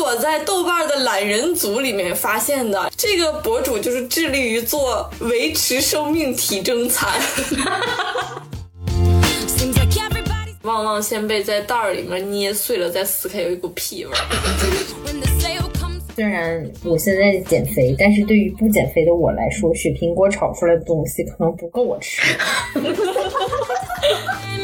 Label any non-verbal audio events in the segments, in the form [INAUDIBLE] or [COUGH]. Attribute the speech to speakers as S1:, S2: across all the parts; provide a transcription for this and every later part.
S1: 我在豆瓣的懒人组里面发现的。这个博主就是致力于做维持生命体征餐。旺旺仙贝在袋儿里面捏碎了再撕开，有一股屁味儿。
S2: 虽然我现在减肥，但是对于不减肥的我来说，雪苹果炒出来的东西可能不够我吃。[LAUGHS]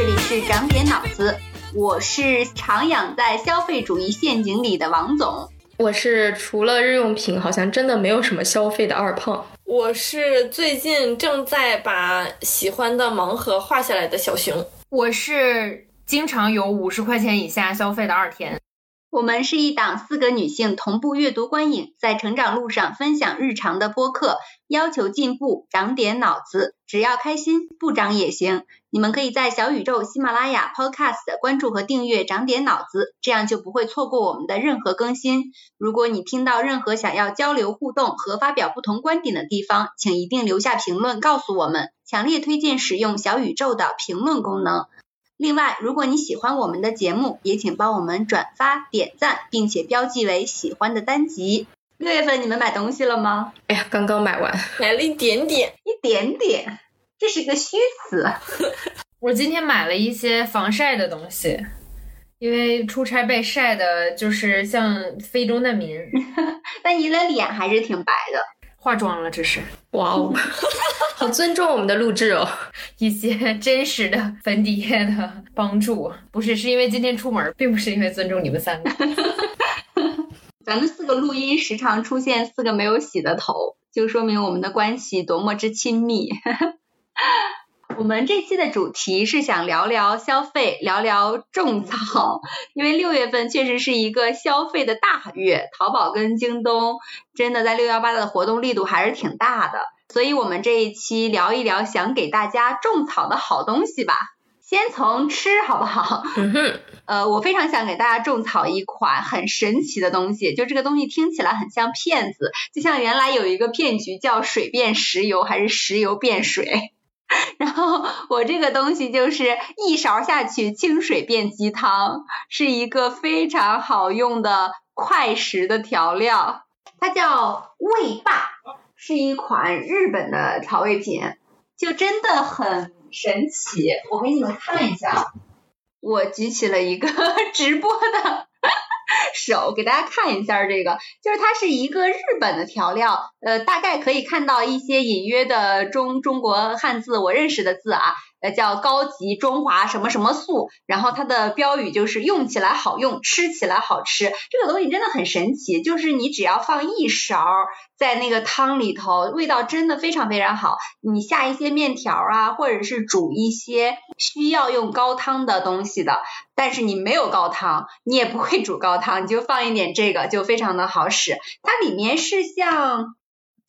S3: 这里是长点脑子，我是徜徉在消费主义陷阱里的王总。
S4: 我是除了日用品，好像真的没有什么消费的二胖。
S1: 我是最近正在把喜欢的盲盒画下来的小熊。
S5: 我是经常有五十块钱以下消费的二田。
S3: 我们是一档四个女性同步阅读观影，在成长路上分享日常的播客，要求进步，长点脑子，只要开心，不长也行。你们可以在小宇宙、喜马拉雅、Podcast 关注和订阅“长点脑子”，这样就不会错过我们的任何更新。如果你听到任何想要交流互动和发表不同观点的地方，请一定留下评论告诉我们。强烈推荐使用小宇宙的评论功能。另外，如果你喜欢我们的节目，也请帮我们转发、点赞，并且标记为喜欢的单集。六月份你们买东西了吗？
S4: 哎呀，刚刚买完，
S1: 买了一点点，
S3: 一点点。这是一个虚词。[LAUGHS]
S5: 我今天买了一些防晒的东西，因为出差被晒的，就是像非洲难民。[LAUGHS]
S3: 但你的脸还是挺白的。
S5: 化妆了，这是。
S4: 哇哦，[LAUGHS] 好尊重我们的录制哦。
S5: 一些真实的粉底液的帮助，不是，是因为今天出门，并不是因为尊重你们三个。
S3: 咱们四个录音时常出现四个没有洗的头，就说明我们的关系多么之亲密。[LAUGHS] 我们这期的主题是想聊聊消费，聊聊种草，因为六月份确实是一个消费的大月，淘宝跟京东真的在六幺八的活动力度还是挺大的，所以我们这一期聊一聊想给大家种草的好东西吧。先从吃好不好？呃，我非常想给大家种草一款很神奇的东西，就这个东西听起来很像骗子，就像原来有一个骗局叫水变石油还是石油变水。然后我这个东西就是一勺下去，清水变鸡汤，是一个非常好用的快食的调料，它叫味霸，是一款日本的调味品，就真的很神奇。我给你们看一下，我举起了一个 [LAUGHS] 直播的。手给大家看一下这个，就是它是一个日本的调料，呃，大概可以看到一些隐约的中中国汉字，我认识的字啊。呃，叫高级中华什么什么素，然后它的标语就是用起来好用，吃起来好吃。这个东西真的很神奇，就是你只要放一勺在那个汤里头，味道真的非常非常好。你下一些面条啊，或者是煮一些需要用高汤的东西的，但是你没有高汤，你也不会煮高汤，你就放一点这个，就非常的好使。它里面是像。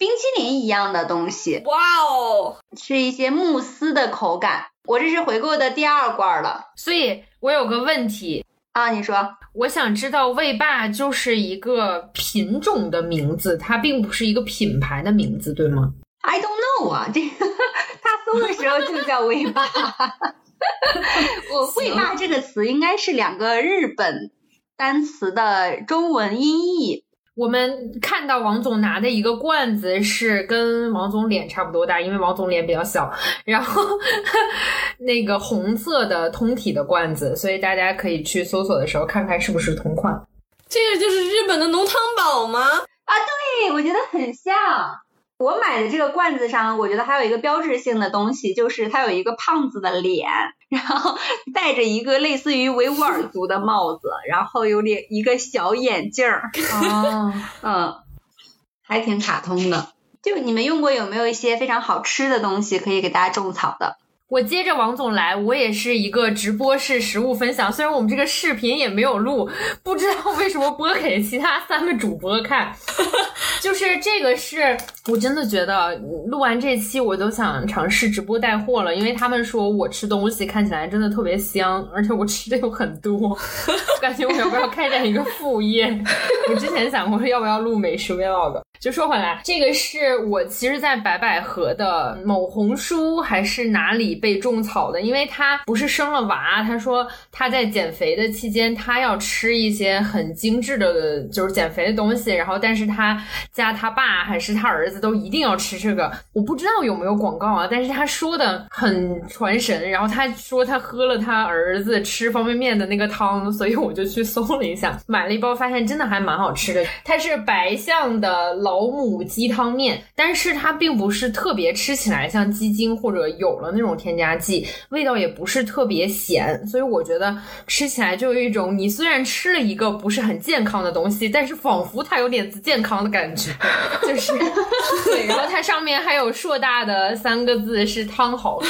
S3: 冰淇淋一样的东西，
S1: 哇哦，
S3: 是一些慕斯的口感。我这是回购的第二罐了，
S5: 所以我有个问题
S3: 啊，你说，
S5: 我想知道味霸就是一个品种的名字，它并不是一个品牌的名字，对吗
S3: ？I don't know 啊，这个 [LAUGHS] 他搜的时候就叫味霸。[LAUGHS] 我味霸这个词应该是两个日本单词的中文音译。
S5: 我们看到王总拿的一个罐子是跟王总脸差不多大，因为王总脸比较小。然后 [LAUGHS] 那个红色的通体的罐子，所以大家可以去搜索的时候看看是不是同款。
S1: 这个就是日本的浓汤宝吗？
S3: 啊，对，我觉得很像。我买的这个罐子上，我觉得还有一个标志性的东西，就是它有一个胖子的脸，然后 [LAUGHS] 戴着一个类似于维吾尔族的帽子，然后有点一个小眼镜儿。
S5: 哦，[LAUGHS]
S3: 嗯，还挺卡通的。就你们用过有没有一些非常好吃的东西可以给大家种草的？
S5: 我接着王总来，我也是一个直播式食物分享，虽然我们这个视频也没有录，不知道为什么播给其他三个主播看，[LAUGHS] 就是这个是我真的觉得录完这期我都想尝试直播带货了，因为他们说我吃东西看起来真的特别香，而且我吃的又很多，[LAUGHS] 感觉我要不要开展一个副业？[LAUGHS] 我之前想过要不要录美食 vlog，就说回来，这个是我其实，在白百合的某红书还是哪里被种草的，因为她不是生了娃，她说她在减肥的期间，她要吃一些很精致的，就是减肥的东西，然后但是她家她爸还是她儿子都一定要吃这个，我不知道有没有广告啊，但是她说的很传神，然后她说她喝了她儿子吃方便面的那个汤，所以我就去搜了一下，买了一包，发现真的还蛮好吃的，它是白象的老。母鸡汤面，但是它并不是特别吃起来像鸡精或者有了那种甜添加剂，味道也不是特别咸，所以我觉得吃起来就有一种你虽然吃了一个不是很健康的东西，但是仿佛它有点子健康的感觉，就是对，然后它上面还有硕大的三个字是汤好喝。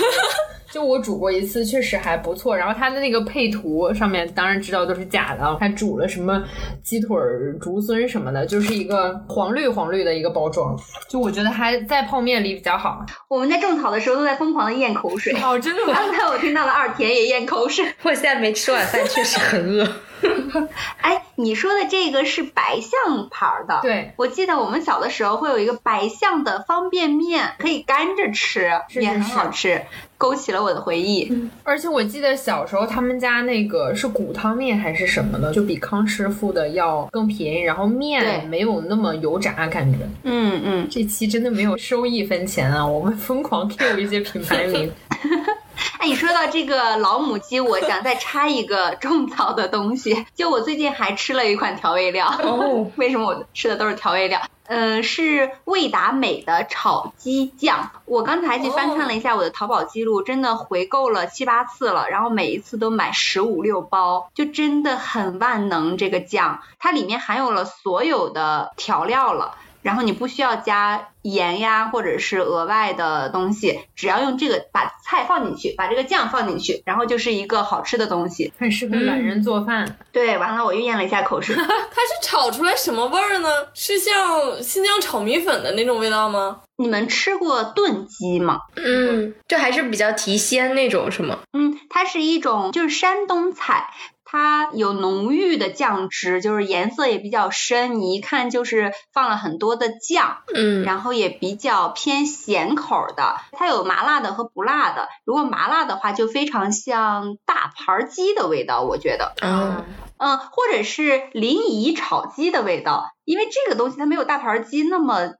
S5: 就我煮过一次，确实还不错。然后它的那个配图上面，当然知道都是假的。它煮了什么鸡腿、竹荪什么的，就是一个黄绿黄绿的一个包装。就我觉得还在泡面里比较好。
S3: 我们在种草的时候都在疯狂的咽口水。
S5: 哦，真的吗？
S3: 刚 [LAUGHS] 才我听到了二田也咽口水。[LAUGHS]
S4: 我现在没吃晚饭，确实很饿。[LAUGHS]
S3: 哎，你说的这个是白象牌的。
S5: 对，
S3: 我记得我们小的时候会有一个白象的方便面，可以干着吃，也很好吃，勾起了我的回忆。
S5: 而且我记得小时候他们家那个是骨汤面还是什么的，就比康师傅的要更便宜，然后面没有那么油炸感觉。
S3: 嗯嗯，
S5: 这期真的没有收一分钱啊，我们疯狂 Q 一些品牌名。[LAUGHS]
S3: 哎，你说到这个老母鸡，我想再插一个种草的东西。就我最近还吃了一款调味料。
S5: 哦，[LAUGHS]
S3: 为什么我吃的都是调味料？嗯，是味达美的炒鸡酱。我刚才去翻看了一下我的淘宝记录，真的回购了七八次了，然后每一次都买十五六包，就真的很万能。这个酱，它里面含有了所有的调料了。然后你不需要加盐呀，或者是额外的东西，只要用这个把菜放进去，把这个酱放进去，然后就是一个好吃的东西，
S5: 很适合懒人做饭。
S3: 对，完了我又咽了一下口水。它
S1: 是炒出来什么味儿呢？是像新疆炒米粉的那种味道吗？
S3: 你们吃过炖鸡吗？
S4: 嗯，就还是比较提鲜那种，是吗？
S3: 嗯，它是一种就是山东菜。它有浓郁的酱汁，就是颜色也比较深，你一看就是放了很多的酱，
S4: 嗯，
S3: 然后也比较偏咸口的。它有麻辣的和不辣的，如果麻辣的话，就非常像大盘鸡的味道，我觉得，
S4: 嗯
S3: 嗯，或者是临沂炒鸡的味道，因为这个东西它没有大盘鸡那么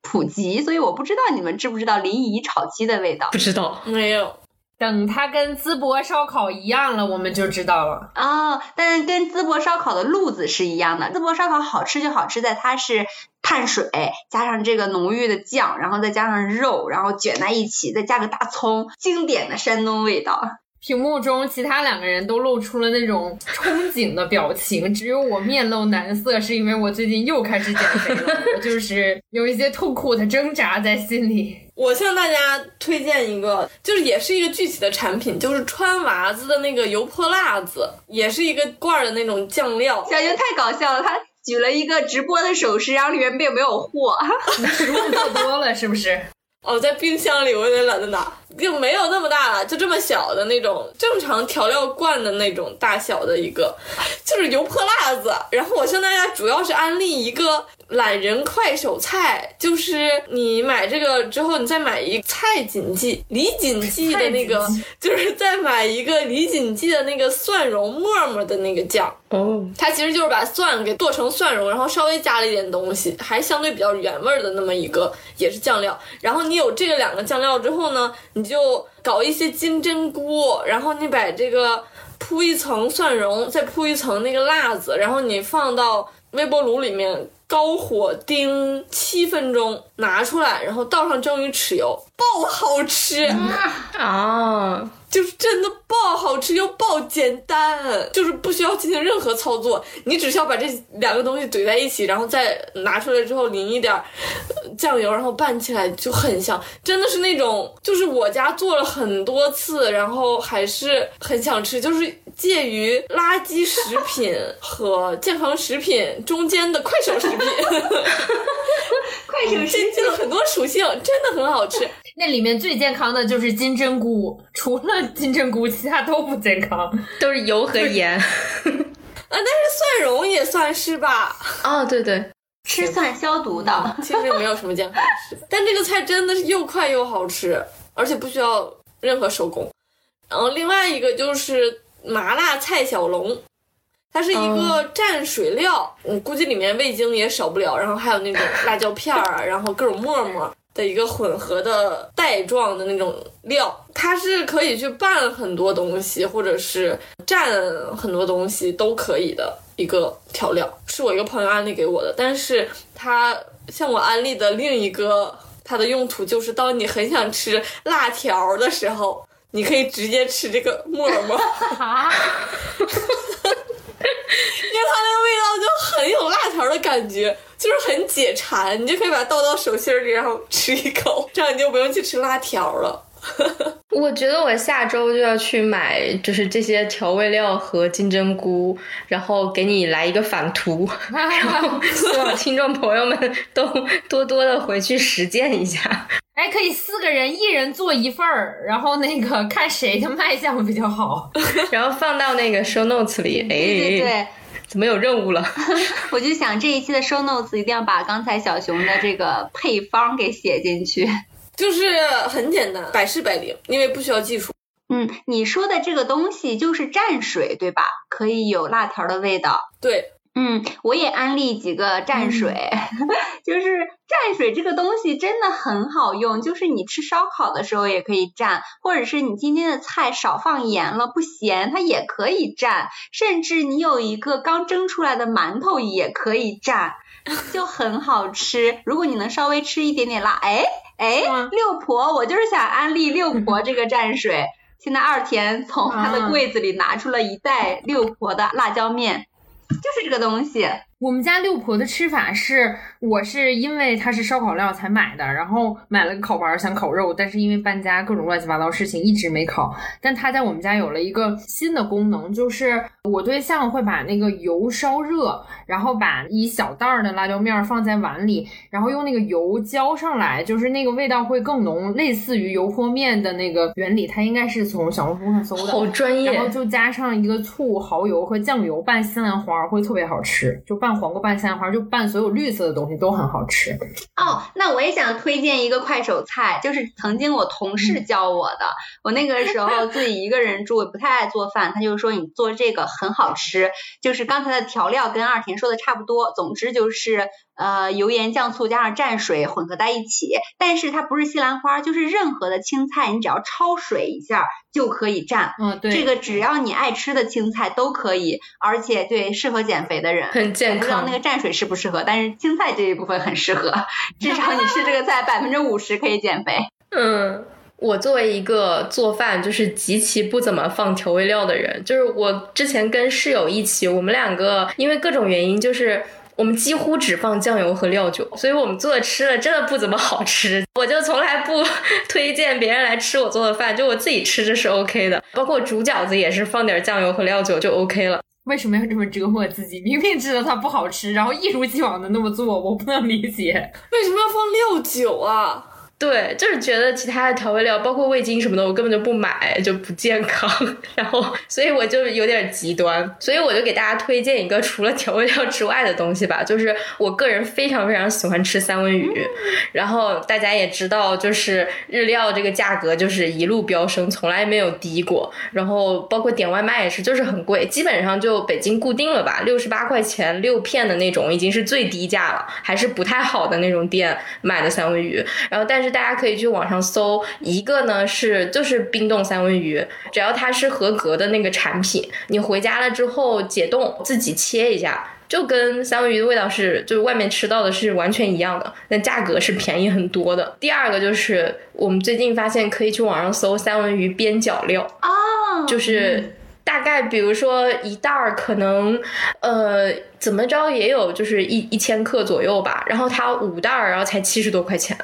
S3: 普及，所以我不知道你们知不知道临沂炒鸡的味道？
S4: 不知道，
S1: 没有。
S5: 等它跟淄博烧烤一样了，我们就知道了
S3: 哦。但跟淄博烧烤的路子是一样的。淄博烧烤好吃就好吃在它是碳水加上这个浓郁的酱，然后再加上肉，然后卷在一起，再加个大葱，经典的山东味道。
S5: 屏幕中其他两个人都露出了那种憧憬的表情，只有我面露难色，是因为我最近又开始减肥了，我就是有一些痛苦的挣扎在心里。
S1: 我向大家推荐一个，就是也是一个具体的产品，就是川娃子的那个油泼辣子，也是一个罐的那种酱料。
S3: 小英太搞笑了，他举了一个直播的手势，然后里面并没有货，
S5: 食物做多了是不是？
S1: 哦，在冰箱里，我有点懒得拿，就没有那么大了，就这么小的那种正常调料罐的那种大小的一个，就是油泼辣子。然后我向大家主要是安利一个懒人快手菜，就是你买这个之后，你再买一菜锦记李锦记的那个，就是再买一个李锦记的那个蒜蓉沫沫的那个酱。
S4: 哦，
S1: 它其实就是把蒜给剁成蒜蓉，然后稍微加了一点东西，还相对比较原味的那么一个，也是酱料。然后你有这个两个酱料之后呢，你就搞一些金针菇，然后你把这个铺一层蒜蓉，再铺一层那个辣子，然后你放到微波炉里面高火叮七分钟，拿出来，然后倒上蒸鱼豉油，爆好吃
S4: 啊！
S1: 就是真的爆好吃又爆简单，就是不需要进行任何操作，你只需要把这两个东西怼在一起，然后再拿出来之后淋一点酱油，然后拌起来就很香，真的是那种就是我家做了很多次，然后还是很想吃，就是介于垃圾食品和健康食品中间的快手食品，[LAUGHS]
S3: 快手食
S1: 品了很多属性，真的很好吃。
S5: 那里面最健康的就是金针菇，除了金针菇，其他都不健康，
S4: 都是油和盐。
S1: 啊，但是蒜蓉也算是吧？
S4: 哦，对对，
S3: 吃蒜消毒的。
S1: 其实没有什么健康的事，但这个菜真的是又快又好吃，而且不需要任何手工。然后另外一个就是麻辣菜小龙，它是一个蘸水料，嗯，估计里面味精也少不了，然后还有那种辣椒片儿啊，然后各种沫沫的一个混合的带状的那种料，它是可以去拌很多东西，或者是蘸很多东西都可以的一个调料，是我一个朋友安利给我的，但是他向我安利的另一个它的用途就是，当你很想吃辣条的时候。你可以直接吃这个沫沫，[LAUGHS] [LAUGHS]
S5: 啊，[LAUGHS]
S1: 因为它那个味道就很有辣条的感觉，就是很解馋，你就可以把它倒到手心里，然后吃一口，这样你就不用去吃辣条了。[LAUGHS]
S4: 我觉得我下周就要去买，就是这些调味料和金针菇，然后给你来一个反图，[LAUGHS] 然后希望听众朋友们都多多的回去实践一下。
S5: 哎，可以四个人，一人做一份儿，然后那个 [LAUGHS] 看谁的卖相比较好。[LAUGHS]
S4: 然后放到那个 show notes 里。哎，
S3: 对对对，
S4: 怎么有任务了？[LAUGHS]
S3: 我就想这一期的 show notes 一定要把刚才小熊的这个配方给写进去。
S1: 就是很简单，百试百灵，因为不需要技术。
S3: 嗯，你说的这个东西就是蘸水，对吧？可以有辣条的味道。
S1: 对，
S3: 嗯，我也安利几个蘸水，[LAUGHS] 就是蘸水这个东西真的很好用，就是你吃烧烤的时候也可以蘸，或者是你今天的菜少放盐了不咸，它也可以蘸，甚至你有一个刚蒸出来的馒头也可以蘸，就很好吃。如果你能稍微吃一点点辣，哎哎，六婆，我就是想安利六婆这个蘸水。现在二田从他的柜子里拿出了一袋六婆的辣椒面。就是这个东西。
S5: 我们家六婆的吃法是，我是因为它是烧烤料才买的，然后买了个烤盘想烤肉，但是因为搬家各种乱七八糟事情一直没烤。但它在我们家有了一个新的功能，就是我对象会把那个油烧热，然后把一小袋儿的辣椒面放在碗里，然后用那个油浇上来，就是那个味道会更浓，类似于油泼面的那个原理。它应该是从小红书上搜的，
S4: 好专业。
S5: 然后就加上一个醋、蚝油和酱油拌西兰花，会特别好吃。就拌黄瓜、拌西兰花，就拌所有绿色的东西都很好吃。
S3: 哦，那我也想推荐一个快手菜，就是曾经我同事教我的。我那个时候自己一个人住，也不太爱做饭，他就说你做这个很好吃。就是刚才的调料跟二田说的差不多，总之就是呃油盐酱醋加上蘸水混合在一起。但是它不是西兰花，就是任何的青菜，你只要焯水一下就可以蘸。
S5: 嗯，对，
S3: 这个只要你爱吃的青菜都可以，而且对适合减肥的人。
S4: 很健
S3: 不知道
S4: 康
S3: 那。个蘸水适不适合，但是青菜这一部分很适合，[LAUGHS] 至少你吃这个菜百分之五十可以减肥。[LAUGHS]
S4: 嗯，我作为一个做饭就是极其不怎么放调味料的人，就是我之前跟室友一起，我们两个因为各种原因，就是我们几乎只放酱油和料酒，所以我们做的吃的真的不怎么好吃。[LAUGHS] 我就从来不推荐别人来吃我做的饭，就我自己吃着是 OK 的。包括煮饺子也是放点酱油和料酒就 OK 了。
S5: 为什么要这么折磨自己？明明知道它不好吃，然后一如既往的那么做，我不能理解。
S1: 为什么要放料酒啊？
S4: 对，就是觉得其他的调味料，包括味精什么的，我根本就不买，就不健康。然后，所以我就有点极端。所以我就给大家推荐一个除了调味料之外的东西吧，就是我个人非常非常喜欢吃三文鱼。[LAUGHS] 然后大家也知道，就是日料这个价格就是一路飙升，从来没有低过。然后包括点外卖也是，就是很贵，基本上就北京固定了吧，六十八块钱六片的那种，已经是最低价了，还是不太好的那种店买的三文鱼。然后，但是大家可以去网上搜，一个呢是就是冰冻三文鱼，只要它是合格的那个产品，你回家了之后解冻自己切一下。就跟三文鱼的味道是，就是外面吃到的是完全一样的，但价格是便宜很多的。第二个就是我们最近发现可以去网上搜三文鱼边角料，
S3: 哦，
S4: 就是大概比如说一袋儿可能呃怎么着也有就是一一千克左右吧，然后它五袋儿然后才七十多块钱，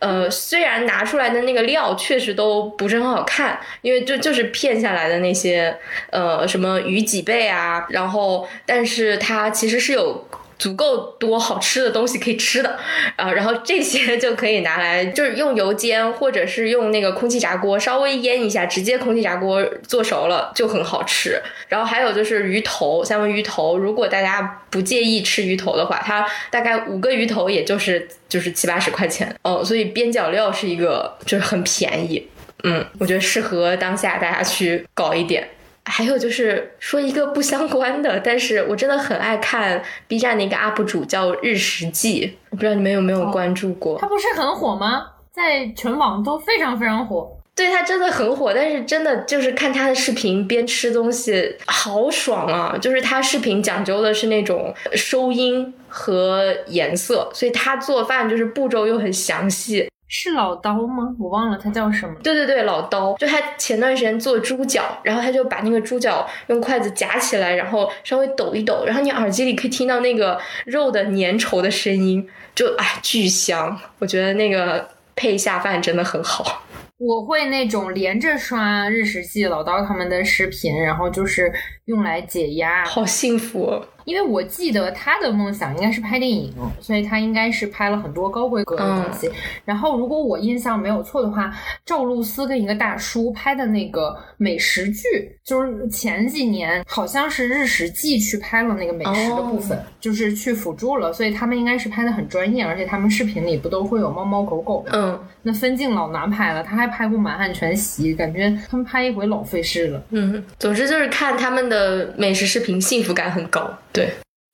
S4: 呃虽然拿出来的那个料确实都不是很好看，因为就就是片下来的那些呃什么鱼脊背啊，然后但是它其实是有。足够多好吃的东西可以吃的啊，然后这些 [LAUGHS] 就可以拿来就是用油煎，或者是用那个空气炸锅稍微腌一下，直接空气炸锅做熟了就很好吃。然后还有就是鱼头，三文鱼头，如果大家不介意吃鱼头的话，它大概五个鱼头也就是就是七八十块钱哦，所以边角料是一个就是很便宜，嗯，我觉得适合当下大家去搞一点。还有就是说一个不相关的，但是我真的很爱看 B 站的一个 UP 主叫日食记，我不知道你们有没有关注过。
S5: 他不是很火吗？在全网都非常非常火。
S4: 对他真的很火，但是真的就是看他的视频边吃东西好爽啊！就是他视频讲究的是那种收音和颜色，所以他做饭就是步骤又很详细。
S5: 是老刀吗？我忘了他叫什么。
S4: 对对对，老刀。就他前段时间做猪脚，然后他就把那个猪脚用筷子夹起来，然后稍微抖一抖，然后你耳机里可以听到那个肉的粘稠的声音，就哎巨香。我觉得那个配下饭真的很好。
S5: 我会那种连着刷日食记老刀他们的视频，然后就是用来解压，
S4: 好幸福。
S5: 因为我记得他的梦想应该是拍电影，所以他应该是拍了很多高规格的东西。然后如果我印象没有错的话，赵露思跟一个大叔拍的那个美食剧，就是前几年好像是日食记去拍了那个美食的部分，就是去辅助了，所以他们应该是拍的很专业，而且他们视频里不都会有猫猫狗狗
S4: 嗯，
S5: 那分镜老难拍了，他还拍过《满汉全席》，感觉他们拍一回老费事了。
S4: 嗯，总之就是看他们的美食视频，幸福感很高。对，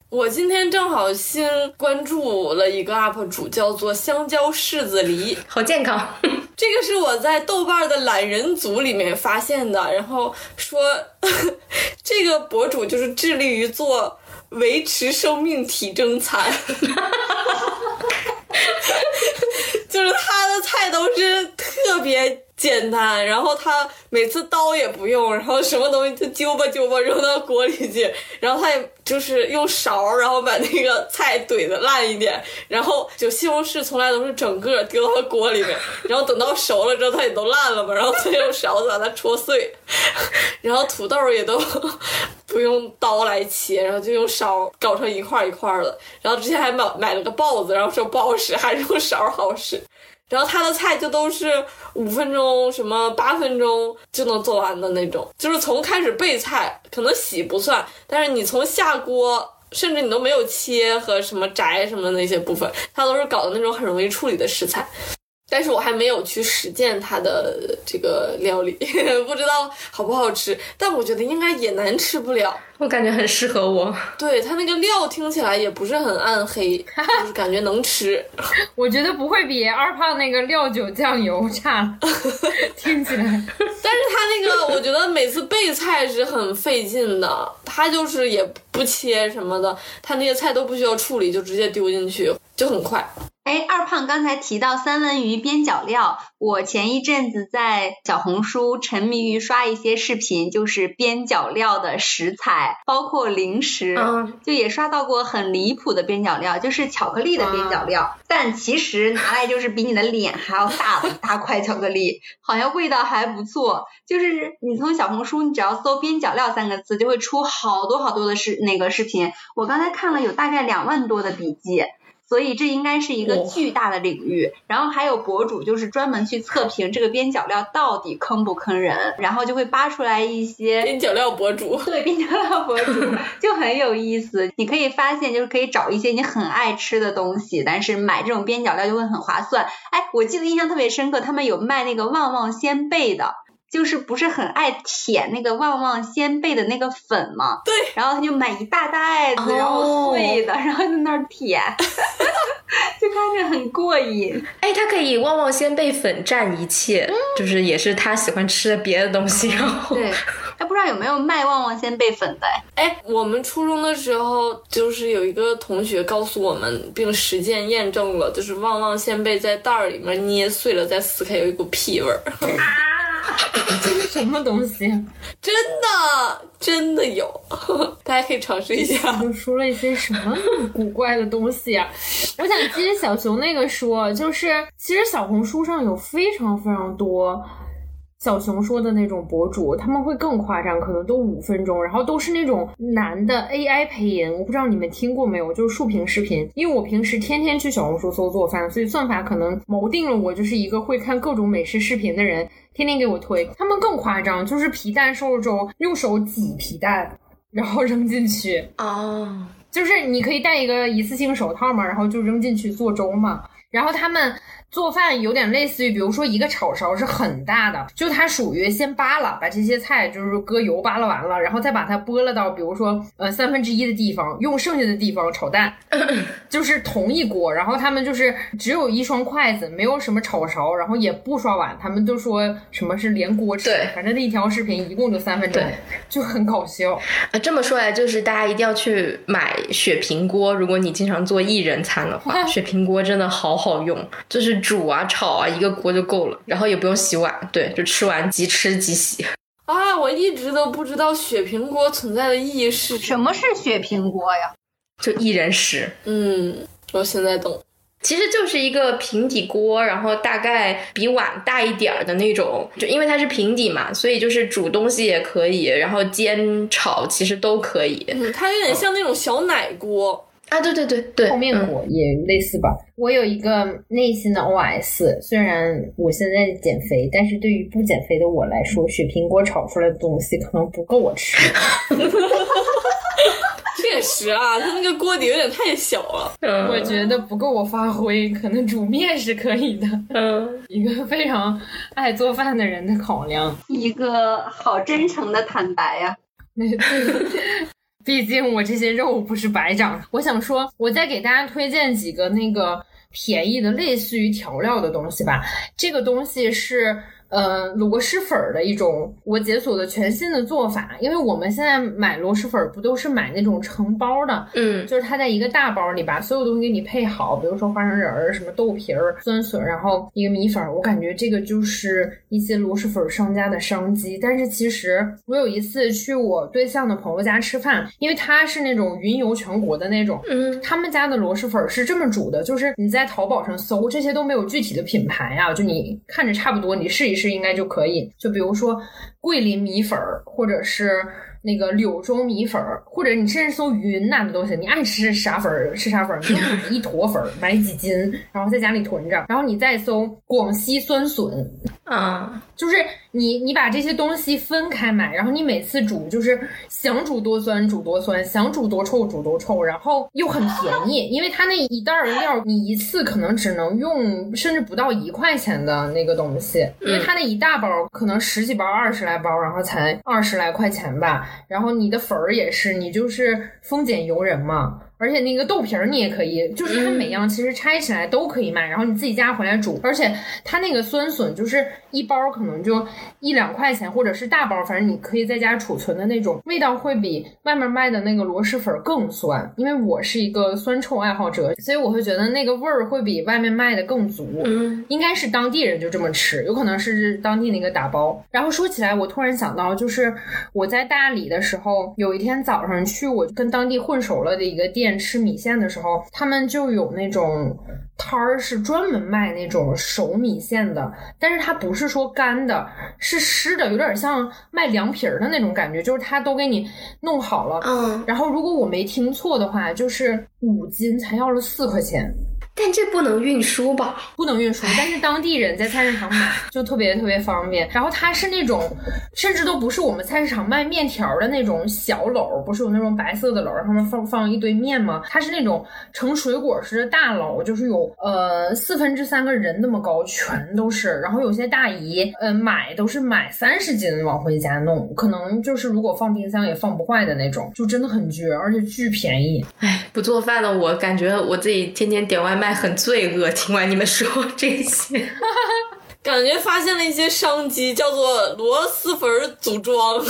S1: 我今天正好新关注了一个 UP 主，叫做香蕉柿子梨，
S4: 好健康。[LAUGHS]
S1: 这个是我在豆瓣的懒人组里面发现的，然后说 [LAUGHS] 这个博主就是致力于做维持生命体征餐，[LAUGHS] 就是他的菜都是特别。简单，然后他每次刀也不用，然后什么东西就揪吧揪吧扔到锅里去，然后他也就是用勺，然后把那个菜怼的烂一点，然后就西红柿从来都是整个丢到锅里面，然后等到熟了之后它也都烂了嘛，然后再用勺子把它戳碎，[LAUGHS] 然后土豆也都不用刀来切，然后就用勺搞成一块一块的，然后之前还买买了个刨子，然后说不好使，还是用勺好使。然后他的菜就都是五分钟、什么八分钟就能做完的那种，就是从开始备菜，可能洗不算，但是你从下锅，甚至你都没有切和什么摘什么那些部分，他都是搞的那种很容易处理的食材。但是我还没有去实践它的这个料理，[LAUGHS] 不知道好不好吃。但我觉得应该也难吃不了。
S4: 我感觉很适合我。[LAUGHS]
S1: 对它那个料听起来也不是很暗黑，[LAUGHS] 就是感觉能吃。
S5: 我觉得不会比二胖那个料酒酱油差，听起来。
S1: 但是他那个，我觉得每次备菜是很费劲的。他就是也不切什么的，他那些菜都不需要处理，就直接丢进去，就很快。
S3: 哎，二胖刚才提到三文鱼边角料，我前一阵子在小红书沉迷于刷一些视频，就是边角料的食材，包括零食，就也刷到过很离谱的边角料，就是巧克力的边角料，但其实拿来就是比你的脸还要大的一大块巧克力，好像味道还不错。就是你从小红书，你只要搜边角料三个字，就会出好多好多的视那个视频。我刚才看了有大概两万多的笔记。所以这应该是一个巨大的领域，然后还有博主就是专门去测评这个边角料到底坑不坑人，然后就会扒出来一些
S1: 边角料博主，
S3: 对边角料博主 [LAUGHS] 就很有意思。你可以发现，就是可以找一些你很爱吃的东西，但是买这种边角料就会很划算。哎，我记得印象特别深刻，他们有卖那个旺旺仙贝的。就是不是很爱舔那个旺旺仙贝的那个粉嘛？
S1: 对。
S3: 然后他就买一大袋子，然后碎的，然后在那儿舔，[LAUGHS] 就看着很过瘾。
S4: 哎，他可以旺旺仙贝粉蘸一切，就是也是他喜欢吃的别的东西。然后
S3: 对，哎，不知道有没有卖旺旺仙贝粉的？
S1: 哎，我们初中的时候，就是有一个同学告诉我们，并实践验证了，就是旺旺仙贝在袋儿里面捏碎了再撕开，有一股屁味儿。[LAUGHS]
S5: 这 [LAUGHS] 是什么东西？
S1: 真的，真的有，[LAUGHS] 大家可以尝试一下。[LAUGHS]
S5: 我说了一些什么古怪的东西啊？我想接小熊那个说，就是其实小红书上有非常非常多小熊说的那种博主，他们会更夸张，可能都五分钟，然后都是那种男的 AI 配音。我不知道你们听过没有，就是竖屏视频。因为我平时天天去小红书搜做饭，所以算法可能锚定了我就是一个会看各种美食视频的人，天天给我推。他们更夸张，就是皮蛋瘦肉粥，用手挤皮蛋，然后扔进去。
S4: 啊，
S5: 就是你可以戴一个一次性手套嘛，然后就扔进去做粥嘛。然后他们做饭有点类似于，比如说一个炒勺是很大的，就它属于先扒拉，把这些菜就是搁油扒拉完了，然后再把它拨拉到比如说呃三分之一的地方，用剩下的地方炒蛋，[LAUGHS] 就是同一锅。然后他们就是只有一双筷子，没有什么炒勺，然后也不刷碗，他们都说什么是连锅吃，
S4: 对
S5: 反正那一条视频一共就三分钟，就很搞笑。
S4: 啊，这么说来，就是大家一定要去买雪平锅。如果你经常做一人餐的话，[LAUGHS] 雪平锅真的好好用，就是煮啊、炒啊，一个锅就够了，然后也不用洗碗，对，就吃完即吃即洗。
S1: 啊，我一直都不知道雪平锅存在的意义是
S3: 什么是雪平锅呀？
S4: 就一人食，
S1: 嗯，我现在懂。
S4: 其实就是一个平底锅，然后大概比碗大一点儿的那种，就因为它是平底嘛，所以就是煮东西也可以，然后煎炒其实都可以
S1: 嗯，它有点像那种小奶锅。
S4: 啊。对对对对，
S5: 泡面
S4: 嗯
S5: 锅也类似吧。我有一个内心的 OS，虽然我现在减肥，但是对于不减肥的我来说，雪苹果炒出来的东西可能不够我吃。[LAUGHS]
S1: 确实啊，它那个锅底有点太小了。
S4: 嗯，
S5: 我觉得不够我发挥，可能煮面是可以的。
S4: 嗯，
S5: 一个非常爱做饭的人的考量。
S3: 一个好真诚的坦白呀、
S5: 那 [LAUGHS] 毕竟我这些肉不是白长。我想说，我再给大家推荐几个那个便宜的，类似于调料的东西吧。这个东西是。呃，螺蛳粉儿的一种我解锁的全新的做法，因为我们现在买螺蛳粉儿不都是买那种成包的，
S4: 嗯
S5: 就是它在一个大包里把所有东西给你配好，比如说花生仁儿、什么豆皮儿、酸笋，然后一个米粉儿。我感觉这个就是一些螺蛳粉商家的商机。但是其实我有一次去我对象的朋友家吃饭，因为他是那种云游全国的那种，
S4: 嗯
S5: 他们家的螺蛳粉是这么煮的，就是你在淘宝上搜，这些都没有具体的品牌啊，就你看着差不多，你试一试应该就可以。就比如说桂林米粉儿，或者是那个柳州米粉儿，或者你甚至搜云南的都行，你爱吃啥粉儿吃啥粉儿，你就买一坨粉儿，买几斤，然后在家里囤着，然后你再搜广西酸笋，
S4: 啊，
S5: 就是你你把这些东西分开买，然后你每次煮就是想煮多酸煮多酸，想煮多臭煮多臭，然后又很便宜，因为它那一袋儿料你一次可能只能用甚至不到一块钱的那个东西，因为它那一大包可能十几包二十来包，然后才二十来块钱吧，然后你的粉儿也是，你就是丰俭由人嘛。而且那个豆皮儿你也可以，就是它每样其实拆起来都可以卖，然后你自己家回来煮。而且它那个酸笋就是一包可能就一两块钱，或者是大包，反正你可以在家储存的那种，味道会比外面卖的那个螺蛳粉更酸。因为我是一个酸臭爱好者，所以我会觉得那个味儿会比外面卖的更足。
S4: 嗯
S5: 应该是当地人就这么吃，有可能是当地那个打包。然后说起来，我突然想到，就是我在大理的时候，有一天早上去我跟当地混熟了的一个店吃米线的时候，他们就有那种摊儿是专门卖那种熟米线的，但是它不是说干的，是湿的，有点像卖凉皮儿的那种感觉，就是它都给你弄好了。
S4: 嗯，
S5: 然后如果我没听错的话，就是五斤才要了四块钱。
S4: 但这不能运输吧？
S5: 不能运输，但是当地人在菜市场买就特别特别方便。然后它是那种，甚至都不是我们菜市场卖面条的那种小篓，不是有那种白色的篓，上面放放一堆面吗？它是那种盛水果似的大篓，就是有呃四分之三个人那么高，全都是。然后有些大姨，呃，买都是买三十斤往回家弄，可能就是如果放冰箱也放不坏的那种，就真的很绝，而且巨便宜。
S4: 哎，不做饭的我感觉我自己天天点外卖很罪恶。听完你们说这些，[LAUGHS]
S1: 感觉发现了一些商机，叫做螺蛳粉儿组装。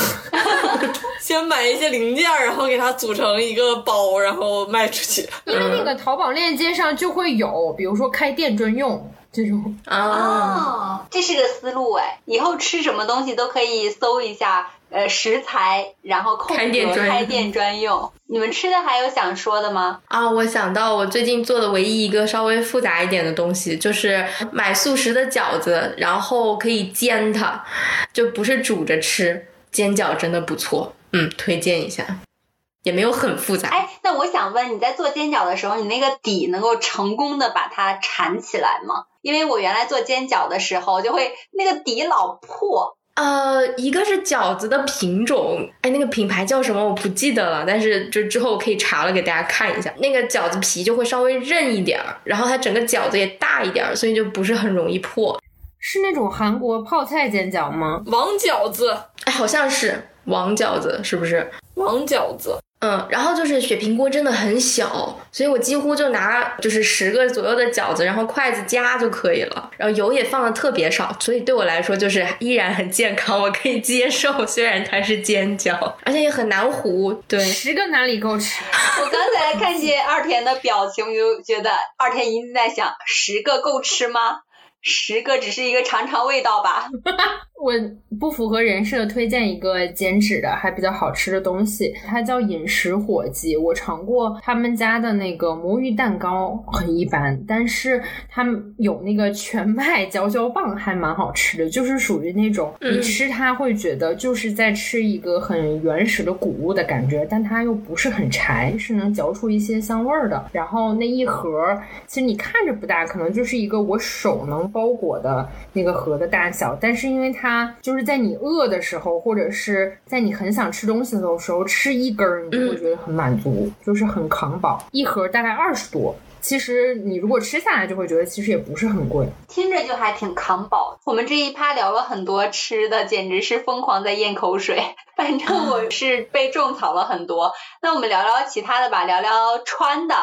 S1: [LAUGHS] 先买一些零件儿，然后给它组成一个包，然后卖出去。
S5: 因为那个淘宝链接上就会有，比如说开店专用，这种。
S4: 啊，
S3: 哦，这是个思路哎，以后吃什么东西都可以搜一下，呃，食材，然后空格
S4: 开店专用
S3: 开店专用。你们吃的还有想说的吗？
S4: 啊，我想到我最近做的唯一一个稍微复杂一点的东西，就是买速食的饺子，然后可以煎它，就不是煮着吃，煎饺真的不错，嗯，推荐一下，也没有很复杂。
S3: 哎，那我想问，你在做煎饺的时候，你那个底能够成功的把它缠起来吗？因为我原来做煎饺的时候，就会那个底老破。
S4: 呃，一个是饺子的品种，哎，那个品牌叫什么我不记得了，但是就之后可以查了给大家看一下。那个饺子皮就会稍微韧一点儿，然后它整个饺子也大一点儿，所以就不是很容易破。
S5: 是那种韩国泡菜煎饺吗？
S1: 王饺子，
S4: 哎，好像是王饺子，是不是？
S1: 王饺子，
S4: 嗯，然后就是雪平锅真的很小，所以我几乎就拿就是十个左右的饺子，然后筷子夹就可以了，然后油也放的特别少，所以对我来说就是依然很健康，我可以接受，虽然它是煎饺，而且也很难糊，对，
S5: 十个哪里够吃？[LAUGHS]
S3: 我刚才看见二田的表情，我就觉得二田一定在想：十个够吃吗？十个只是一个尝尝味道吧。[LAUGHS]
S5: 我不符合人设，推荐一个减脂的还比较好吃的东西，它叫饮食火鸡。我尝过他们家的那个魔芋蛋糕，很一般，但是他们有那个全麦嚼嚼棒，还蛮好吃的，就是属于那种你吃它会觉得就是在吃一个很原始的谷物的感觉，但它又不是很柴，是能嚼出一些香味儿的。然后那一盒其实你看着不大，可能就是一个我手能包裹的那个盒的大小，但是因为它就是在你饿的时候，或者是在你很想吃东西的时候，吃一根儿，你就会觉得很满足，就是很扛饱。一盒大概二十多，其实你如果吃下来，就会觉得其实也不是很贵。
S3: 听着就还挺扛饱。我们这一趴聊了很多吃的，简直是疯狂在咽口水。反正我是被种草了很多。那我们聊聊其他的吧，聊聊穿的。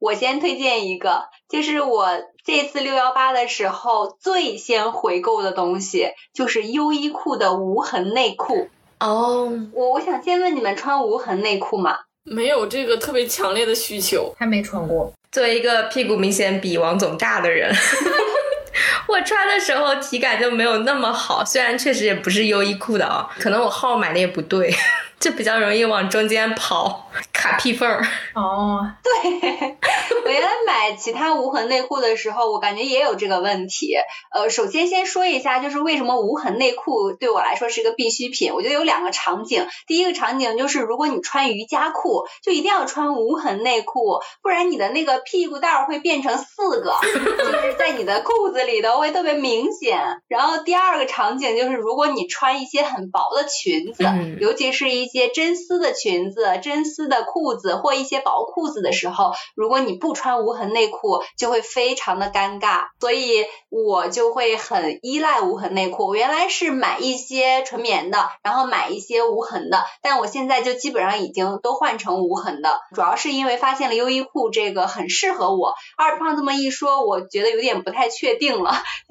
S3: 我先推荐一个，就是我这次六幺八的时候最先回购的东西，就是优衣库的无痕内裤。
S4: 哦，
S3: 我我想先问你们穿无痕内裤吗？
S1: 没有这个特别强烈的需求。
S5: 还没穿过，
S4: 作为一个屁股明显比王总大的人。[LAUGHS] 我穿的时候体感就没有那么好，虽然确实也不是优衣库的啊，可能我号买的也不对，[LAUGHS] 就比较容易往中间跑，卡屁缝儿。
S5: 哦，[LAUGHS]
S3: 对，我原来买其他无痕内裤的时候，我感觉也有这个问题。呃，首先先说一下，就是为什么无痕内裤对我来说是个必需品。我觉得有两个场景，第一个场景就是如果你穿瑜伽裤，就一定要穿无痕内裤，不然你的那个屁股蛋儿会变成四个，[LAUGHS] 就是在你的裤子里头会特别明显。然后第二个场景就是如果你穿一些很薄的裙子，
S4: 嗯
S3: 尤其是一些真丝的裙子、真丝的裤子或一些薄裤子的时候，如果你不穿无痕内裤，就会非常的尴尬。所以我就会很依赖无痕内裤。我原来是买一些纯棉的，然后买一些无痕的，但我现在就基本上已经都换成无痕的，主要是因为发现了优衣库这个很适合我。二胖这么一说，我觉得有点不太确定了。[LAUGHS]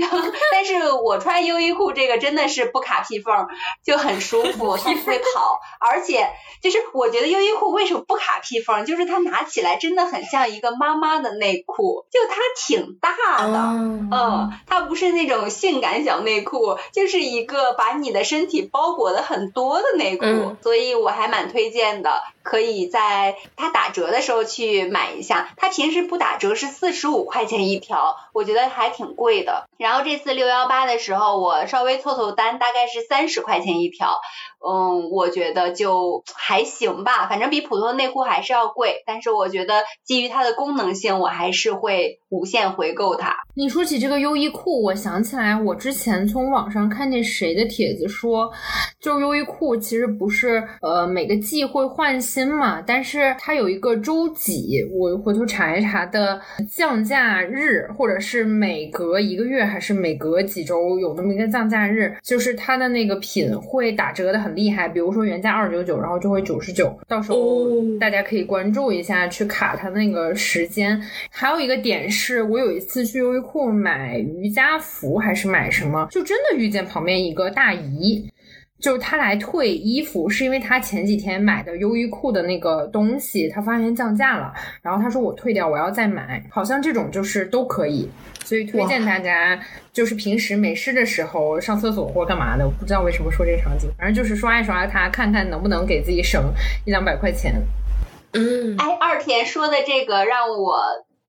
S3: 但是我穿优衣库这个真的是不卡屁缝，就很舒服，它不会跑，而且就是我觉得优衣库为什么不卡屁缝，就是它拿起来真的很像一个妈妈的内裤，就它挺大的。
S4: 哦，
S3: 嗯，它不是那种性感小内裤，就是一个把你的身体包裹的很多的内裤，
S4: 嗯
S3: 所以我还蛮推荐的，可以在它打折的时候去买一下。它平时不打折是四十五块钱一条，我觉得还挺贵的。然后这次六幺八的时候，我稍微凑凑单，大概是三十块钱一条。嗯，我觉得就还行吧，反正比普通的内裤还是要贵，但是我觉得基于它的功能性，我还是会无限回购它。
S5: 你说起这个优衣库，我想起来，我之前从网上看见谁的帖子说，就优衣库其实不是呃每个季会换新嘛，但是它有一个周几，我回头查一查的降价日，或者是每隔一个月还是每隔几周有那么一个降价日，就是它的那个品会打折的很厉害，比如说原价二九九，然后就会九十九，到时候大家可以关注一下，去卡它那个时间。还有一个点是我有一次去优衣库买瑜伽服还是买什么，就真的遇见旁边一个大姨。就是他来退衣服，是因为他前几天买的优衣库的那个东西，他发现降价了，然后他说我退掉，我要再买，好像这种就是都可以，所以推荐大家就是平时没事的时候上厕所或干嘛的，我不知道为什么说这个场景，反正就是刷一刷它，看看能不能给自己省一两百块钱。
S4: 嗯，
S3: 哎，二田说的这个让我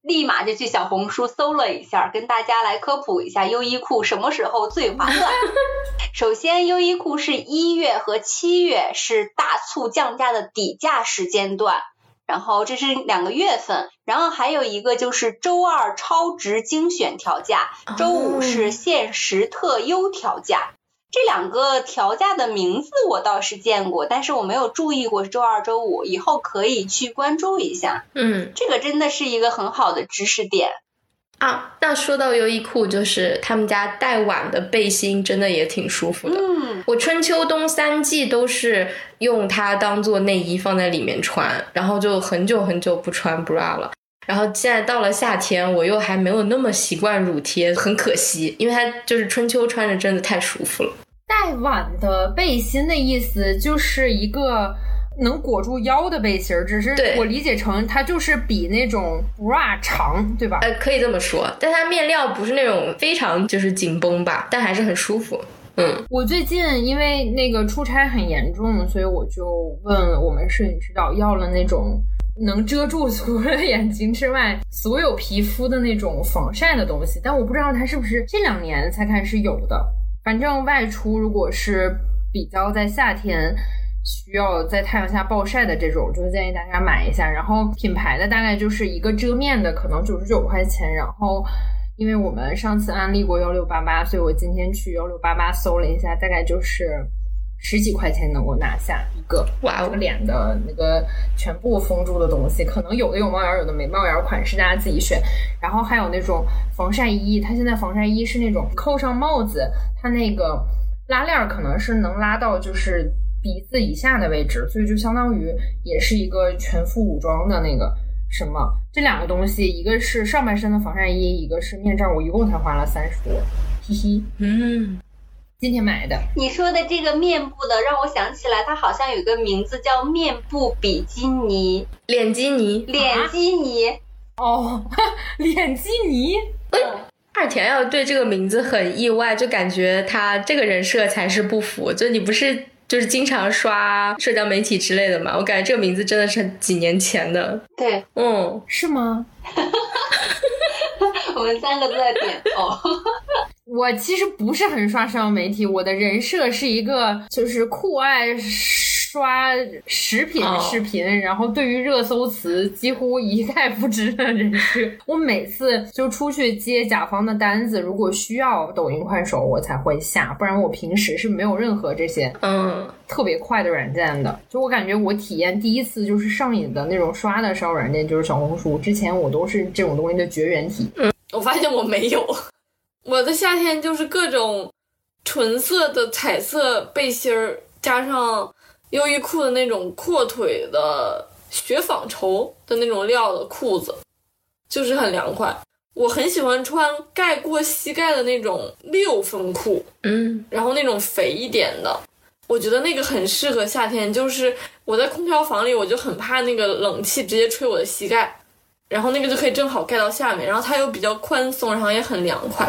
S3: 立马就去小红书搜了一下，跟大家来科普一下优衣库什么时候最划算。[LAUGHS] 首先，优衣库是一月和七月是大促降价的底价时间段，然后这是两个月份，然后还有一个就是周二超值精选调价，周五是限时特优调价。这两个调价的名字我倒是见过，但是我没有注意过周二、周五，以后可以去关注一下。
S4: 嗯
S3: 这个真的是一个很好的知识点。
S4: 啊，那说到优衣库，就是他们家带碗的背心真的也挺舒服的。
S3: 嗯，
S4: 我春秋冬三季都是用它当做内衣放在里面穿，然后就很久很久不穿 bra 了。然后现在到了夏天，我又还没有那么习惯乳贴，很可惜，因为它就是春秋穿着真的太舒服了。
S5: 带碗的背心的意思就是一个能裹住腰的背心儿，只是我理解成它就是比那种 bra 长，对吧？
S4: 呃，可以这么说，但它面料不是那种非常就是紧绷吧，但还是很舒服。嗯，
S5: 我最近因为那个出差很严重，所以我就问我们摄影指导要了那种能遮住除了眼睛之外所有皮肤的那种防晒的东西，但我不知道它是不是这两年才开始有的。反正外出如果是比较在夏天需要在太阳下暴晒的这种，就建议大家买一下。然后品牌的大概就是一个遮面的，可能九十九块钱，然后。因为我们上次安利过幺六八八，所以我今天去幺六八八搜了一下，大概就是十几块钱能够拿下一个
S4: 哇哦
S5: 这个脸的那个全部封住的东西，可能有的有帽檐，有的没帽檐，款式大家自己选。然后还有那种防晒衣，它现在防晒衣是那种扣上帽子，它那个拉链儿可能是能拉到就是鼻子以下的位置，所以就相当于也是一个全副武装的那个什么。这两个东西，一个是上半身的防晒衣，一个是面罩，我一共才花了三十多，嘿嘿。
S4: 嗯，
S5: 今天买的，
S3: 你说的这个面部的，让我想起来，它好像有一个名字叫面部比基尼、
S4: 脸基尼。
S3: 脸基尼。
S5: 哦，[LAUGHS] 脸基尼，
S4: 二田要对这个名字很意外，就感觉他这个人设才是不符。就你不是就是经常刷社交媒体之类的嘛？我感觉这个名字真的是几年前的。
S3: 对
S4: 嗯，
S5: 是吗？[LAUGHS]
S3: 我们三个都在点头。
S5: 我其实不是很刷社交媒体，我的人设是一个就是酷爱刷食品
S4: 哦
S5: 视频，然后对于热搜词几乎一概不知的人设。我每次就出去接甲方的单子，如果需要抖音、快手，我才会下，不然我平时是没有任何这些
S4: 嗯，
S5: 特别快的软件的。就我感觉我体验第一次就是上瘾的那种刷的社交软件，就是小红书。之前我都是这种东西的绝缘体。
S1: 我发现我没有，我的夏天就是各种纯色的彩色背心儿，加上优衣库的那种阔腿的雪纺绸的那种料的裤子，就是很凉快。我很喜欢穿盖过膝盖的那种六分裤，
S4: 嗯，
S1: 然后那种肥一点的，我觉得那个很适合夏天。就是我在空调房里，我就很怕那个冷气直接吹我的膝盖，然后那个就可以正好盖到下面，然后它又比较宽松，然后也很凉快，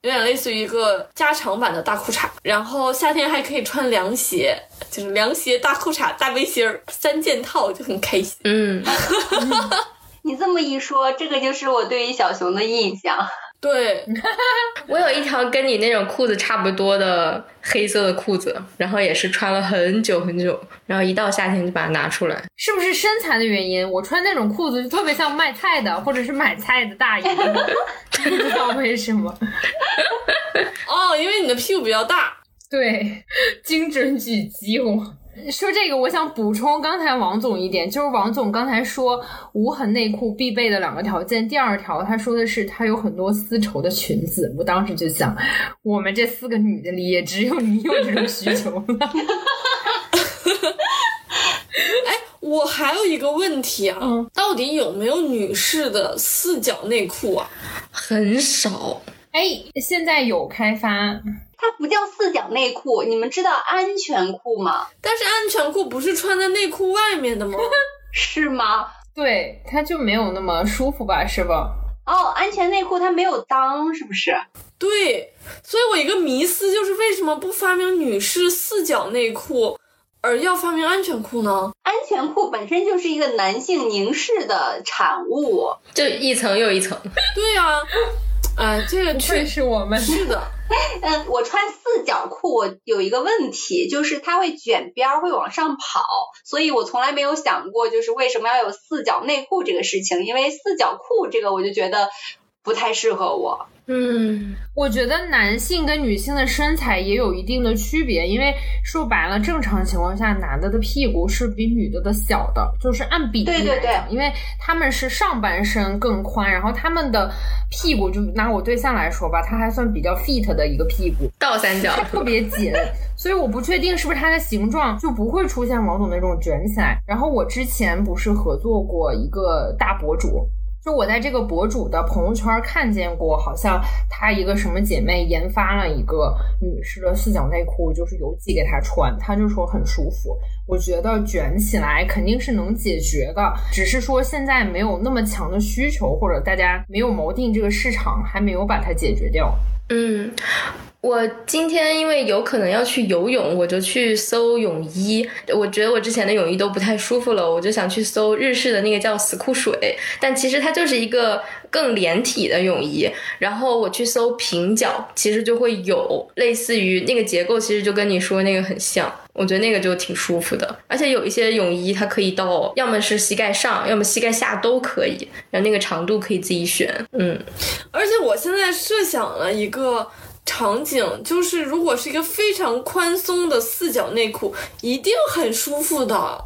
S1: 有点类似于一个加长版的大裤衩。然后夏天还可以穿凉鞋，就是凉鞋、大裤衩、大背心儿三件套，就很开心。
S4: 嗯，[LAUGHS]
S3: 你这么一说，这个就是我对于小熊的印象。
S1: 对，[LAUGHS]
S4: 我有一条跟你那种裤子差不多的黑色的裤子，然后也是穿了很久很久，然后一到夏天就把它拿出来。
S5: 是不是身材的原因？我穿那种裤子就特别像卖菜的，或者是买菜的大爷，[LAUGHS] 不知道为什么。[LAUGHS]
S1: 哦，因为你的屁股比较大，
S5: 对，精准狙击我。说这个，我想补充刚才王总一点，就是王总刚才说无痕内裤必备的两个条件，第二条他说的是他有很多丝绸的裙子，我当时就想，我们这四个女的里也只有你有这种需求了。[LAUGHS]
S1: 哎我还有一个问题啊，
S5: 嗯
S1: 到底有没有女士的四角内裤啊？
S4: 很少，
S5: 哎，现在有开发，
S3: 它不叫四角内裤，你们知道安全裤吗？
S1: 但是安全裤不是穿在内裤外面的吗？[LAUGHS]
S3: 是吗？
S5: 对，它就没有那么舒服吧，是吧？
S3: 哦，安全内裤它没有裆，是不是？
S1: 对，所以我一个迷思就是为什么不发明女士四角内裤，而要发明安全裤呢？
S3: 安全裤本身就是一个男性凝视的产物，
S4: 就一层又一层。
S1: 对呀、哎，这个确
S5: 实我们
S1: 是的，[LAUGHS]
S3: 嗯，我穿四角裤，我有一个问题，就是它会卷边儿，会往上跑，所以我从来没有想过，就是为什么要有四角内裤这个事情，因为四角裤这个我就觉得不太适合我。
S4: 嗯，
S5: 我觉得男性跟女性的身材也有一定的区别，因为说白了，正常情况下，男的的屁股是比女的的小的，就是按比例
S3: 对对
S5: 来讲，因为他们是上半身更宽，然后他们的屁股，就拿我对象来说吧，他还算比较 fit 的一个屁股，
S4: 倒三角。
S5: 特别紧，[LAUGHS] 所以我不确定是不是它的形状就不会出现王总那种卷起来。然后我之前不是合作过一个大博主。就我在这个博主的朋友圈看见过，好像她一个什么姐妹研发了一个女士的四角内裤，就是邮寄给她穿，她就说很舒服。我觉得卷起来肯定是能解决的，只是说现在没有那么强的需求，或者大家没有锚定这个市场，还没有把它解决掉。
S4: 嗯，我今天因为有可能要去游泳，我就去搜泳衣。我觉得我之前的泳衣都不太舒服了，我就想去搜日式的那个叫死库水，但其实它就是一个更连体的泳衣。然后我去搜平角，其实就会有类似于那个结构，其实就跟你说那个很像。我觉得那个就挺舒服的，而且有一些泳衣它可以到，要么是膝盖上，要么膝盖下都可以，然后那个长度可以自己选。嗯，
S1: 而且我现在设想了一个场景，就是如果是一个非常宽松的四角内裤，一定很舒服的。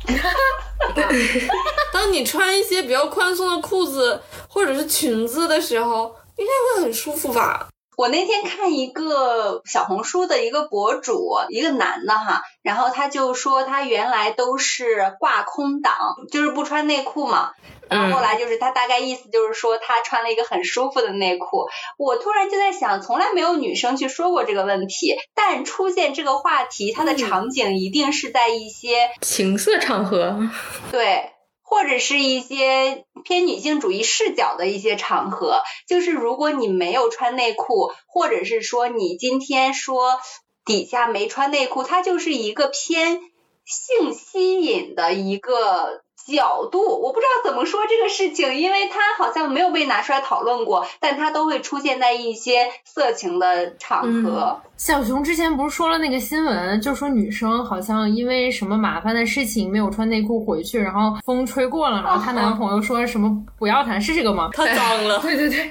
S1: 当你穿一些比较宽松的裤子或者是裙子的时候，应该会很舒服吧？
S3: 我那天看一个小红书的一个博主，一个男的哈，然后他就说他原来都是挂空档，就是不穿内裤嘛。然后后来就是他大概意思就是说他穿了一个很舒服的内裤。我突然就在想，从来没有女生去说过这个问题，但出现这个话题，它的场景一定是在一些
S4: 情色场合。[LAUGHS]
S3: 对。或者是一些偏女性主义视角的一些场合，就是如果你没有穿内裤，或者是说你今天说底下没穿内裤，它就是一个偏性吸引的一个角度。我不知道怎么说这个事情，因为它好像没有被拿出来讨论过，但它都会出现在一些色情的场合。
S5: 小熊之前不是说了那个新闻，就说女生好像因为什么麻烦的事情没有穿内裤回去，然后风吹过了，然后她男朋友说什么不要谈，是这个吗？
S1: 太脏了。[LAUGHS]
S5: 对对对，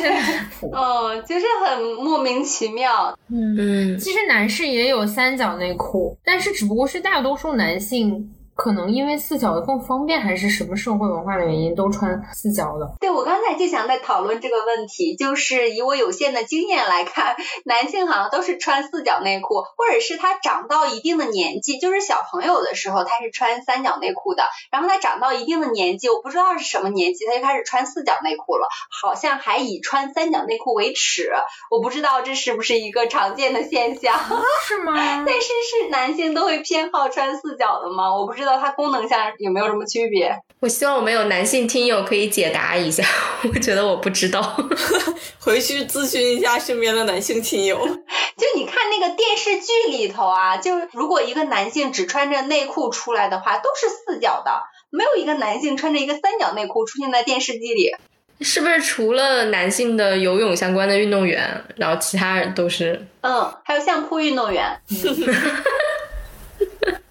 S5: 真离谱。
S3: 嗯，[LAUGHS] 就是很莫名其妙。
S4: 嗯，
S5: 其实男士也有三角内裤，但是只不过是大多数男性。可能因为四角的更方便，还是什么社会文化的原因，都穿四角的。
S3: 对，我刚才就想在讨论这个问题，就是以我有限的经验来看，男性好像都是穿四角内裤，或者是他长到一定的年纪，就是小朋友的时候他是穿三角内裤的，然后他长到一定的年纪，我不知道是什么年纪，他就开始穿四角内裤了，好像还以穿三角内裤为耻，我不知道这是不是一个常见的现象，
S5: 是吗？[LAUGHS]
S3: 但是是男性都会偏好穿四角的吗？我不知道。它功能上有没有什么区别？
S4: 我希望我们有男性听友可以解答一下，[LAUGHS] 我觉得我不知道，[LAUGHS]
S1: 回去咨询一下身边的男性亲友。
S3: 就你看那个电视剧里头啊，就如果一个男性只穿着内裤出来的话，都是四角的，没有一个男性穿着一个三角内裤出现在电视机里。
S4: 是不是除了男性的游泳相关的运动员，然后其他人都是？
S3: 嗯，还有相扑运动员。[LAUGHS]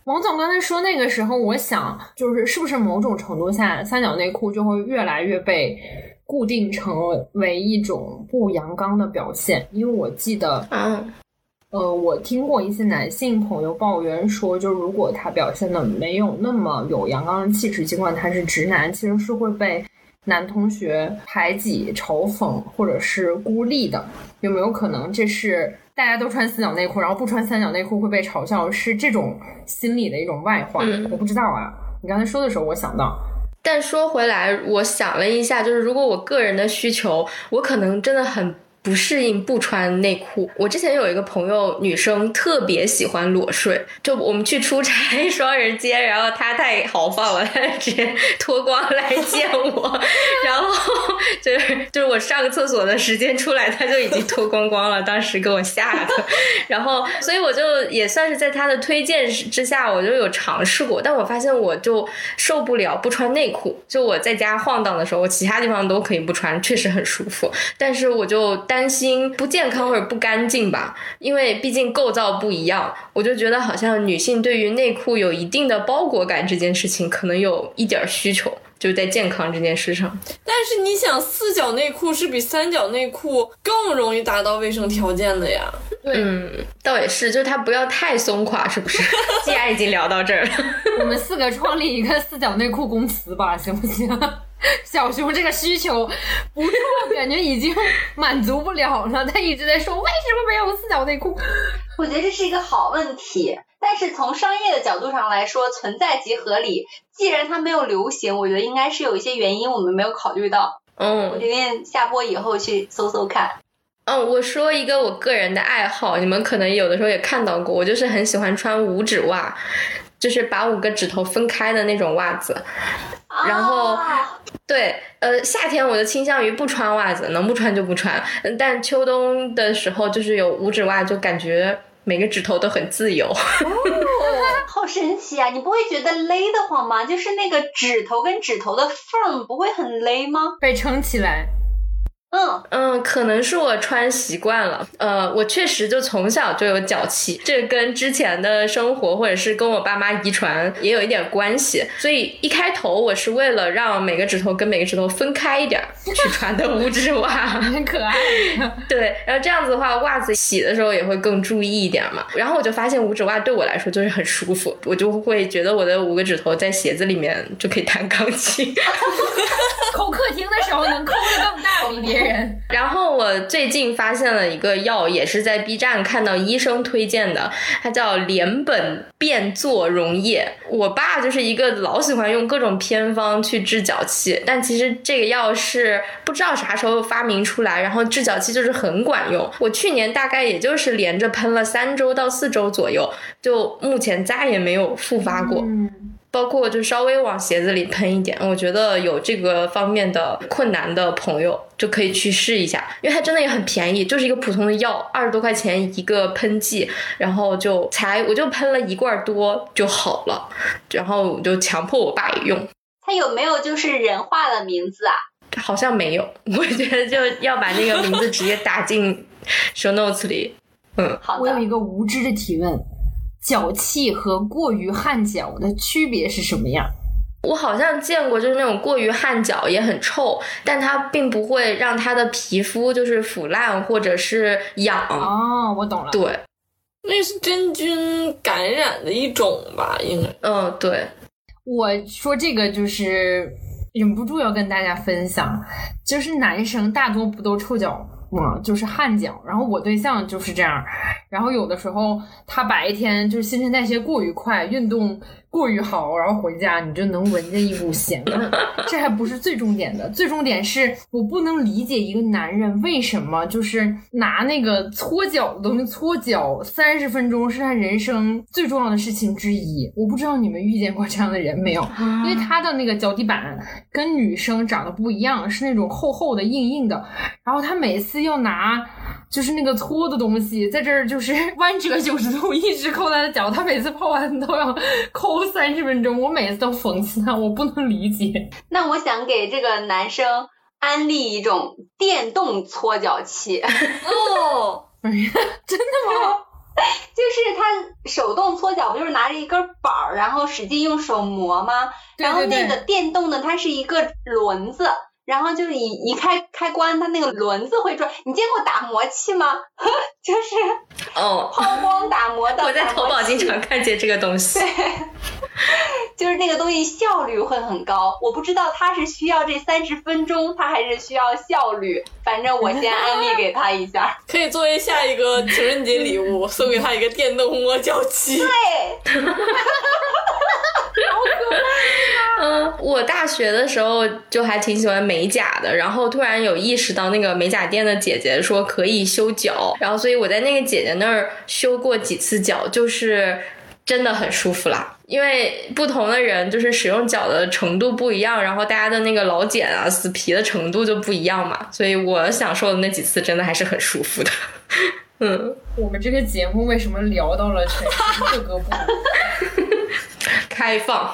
S5: 王总刚才说那个时候，我想就是是不是某种程度下，三角内裤就会越来越被固定成为一种不阳刚的表现？因为我记得，
S4: 啊，
S5: 呃，我听过一些男性朋友抱怨说，就如果他表现的没有那么有阳刚的气质，尽管他是直男，其实是会被男同学排挤、嘲讽或者是孤立的。有没有可能这是？大家都穿四角内裤，然后不穿三角内裤会被嘲笑，是这种心理的一种外化。
S4: 嗯、
S5: 我不知道啊，你刚才说的时候，我想到。
S4: 但说回来，我想了一下，就是如果我个人的需求，我可能真的很不适应不穿内裤。我之前有一个朋友，女生特别喜欢裸睡，就我们去出差双人间，然后她太豪放了，她直接脱光来见我，[LAUGHS] 然后就是就是我上个厕所的时间出来，她就已经脱光光了，当时给我吓的。[LAUGHS] 然后所以我就也算是在她的推荐之下，我就有尝试过，但我发现我就受不了不穿内裤，就我在家晃荡的时候，我其他地方都可以不穿，确实很舒服，但是我就担心不健康或者不干净吧，因为毕竟构造不一样，我就觉得好像女性对于内裤有一定的包裹感这件事情，可能有一点需求，就是在健康这件事上。
S1: 但是你想，四角内裤是比三角内裤更容易达到卫生条件的呀。
S4: 嗯，倒也是，就是它不要太松垮，是不是？[LAUGHS] 既然已经聊到这儿了，
S5: 我们四个创立一个四角内裤公司吧，行不行？[LAUGHS] 小熊这个需求，不是我感觉已经满足不了了，他一直在说为什么没有四角内裤。
S3: 我觉得这是一个好问题，但是从商业的角度上来说，存在即合理。既然它没有流行，我觉得应该是有一些原因我们没有考虑到。嗯我
S4: 嗯
S3: 决定下播以后去搜搜看。
S4: 嗯，我说一个我个人的爱好，你们可能有的时候也看到过，我就是很喜欢穿五指袜，就是把五个指头分开的那种袜子。然后
S3: 啊
S4: 对，呃，夏天我就倾向于不穿袜子，能不穿就不穿。嗯但秋冬的时候，就是有五指袜，就感觉每个指头都很自由。[LAUGHS]
S3: 好神奇啊！你不会觉得勒得慌吗？就是那个指头跟指头的缝不会很勒吗？
S5: 被撑起来，
S3: 嗯，
S4: 嗯，可能是我穿习惯了。呃，我确实就从小就有脚气，这跟之前的生活或者是跟我爸妈遗传也有一点关系。所以一开头我是为了让每个指头跟每个指头分开一点儿去 [LAUGHS] 穿的五指袜。[LAUGHS]
S5: 很可爱。
S4: 对，然后这样子的话，袜子洗的时候也会更注意一点嘛。然后我就发现五指袜对我来说就是很舒服，我就会觉得我的五个指头在鞋子里面就可以弹钢琴。[LAUGHS]
S5: 抠客厅的时候能抠的更大，比别人。
S4: 然后我最近发现了一个药，也是在 B 站看到医生推荐的，它叫联苯变唑溶液。我爸就是一个老喜欢用各种偏方去治脚气，但其实这个药是不知道啥时候发明出来，然后治脚气就是很管用。我去年大概也就是连着喷了三周到四周左右，就目前再也没有复发过。
S5: 嗯，
S4: 包括就稍微往鞋子里喷一点，我觉得有这个方面的困难的朋友就可以去试一下，因为它真的也很便宜，就是一个普通的药，二十多块钱一个喷剂，然后就才我就喷了一罐多就好了，然后我就强迫我爸也用，
S3: 它有没有就是人化的名字啊？
S4: 好像没有，[LAUGHS] 我觉得就要把那个名字直接打进 show notes 里，嗯，
S3: 好的，
S5: 我有一个无知的提问：脚气和过于汗脚的区别是什么样？
S4: 我好像见过，就是那种过于汗脚也很臭，但它并不会让它的皮肤就是腐烂或者是痒。
S5: 哦，我懂了。
S4: 对，
S1: 那是真菌感染的一种吧？应该。
S4: 嗯，对，
S5: 我说这个就是忍不住要跟大家分享，就是男生大多不都臭脚吗？就是汗脚。然后我对象就是这样，然后有的时候他白天就是新陈代谢过于快，运动过于好，然后回家你就能闻见一股咸味儿。[LAUGHS] 这还不是最重点的，最重点是我不能理解一个男人为什么就是拿那个搓脚的东西搓脚三十分钟是他人生最重要的事情之一。我不知道你们遇见过这样的人没有？因为他的那个脚底板跟女生长得不一样，是那种厚厚的、硬硬的。然后他每次要拿就是那个搓的东西，在这儿就是 [LAUGHS] 弯折九十度，一直抠他的脚。他每次泡完都要抠三十分钟，我每次都讽刺他，我不能理解。
S3: 那我想给这个男生安利一种电动搓脚器，
S1: 哦，[LAUGHS]
S5: 真的吗？[LAUGHS]
S3: 就是他手动搓脚不就是拿着一根板儿，然后使劲用手磨吗？然后那个电动的它是一个轮子。然后就是一一开开关，它那个轮子会转。你见过打磨器吗？[LAUGHS] 就是
S4: 哦，
S3: 抛光打磨的。[LAUGHS]
S4: 我在淘宝经常看见这个东西。[LAUGHS]
S3: 就是那个东西效率会很高。我不知道他是需要这三十分钟，他还是需要效率。反正我先安利给他一下。[LAUGHS]
S1: 可以作为下一个情人节礼物，[LAUGHS] 送给他一个电动磨脚器。
S3: 对，
S4: 嗯，我大学的时候就还挺喜欢美甲的，然后突然有意识到那个美甲店的姐姐说可以修脚，然后所以我在那个姐姐那儿修过几次脚，就是真的很舒服啦。因为不同的人就是使用脚的程度不一样，然后大家的那个老茧啊、死皮的程度就不一样嘛，所以我享受的那几次真的还是很舒服的。[LAUGHS] 嗯，
S5: 我们这个节目为什么聊到了全身各个部位？[LAUGHS]
S4: 开放。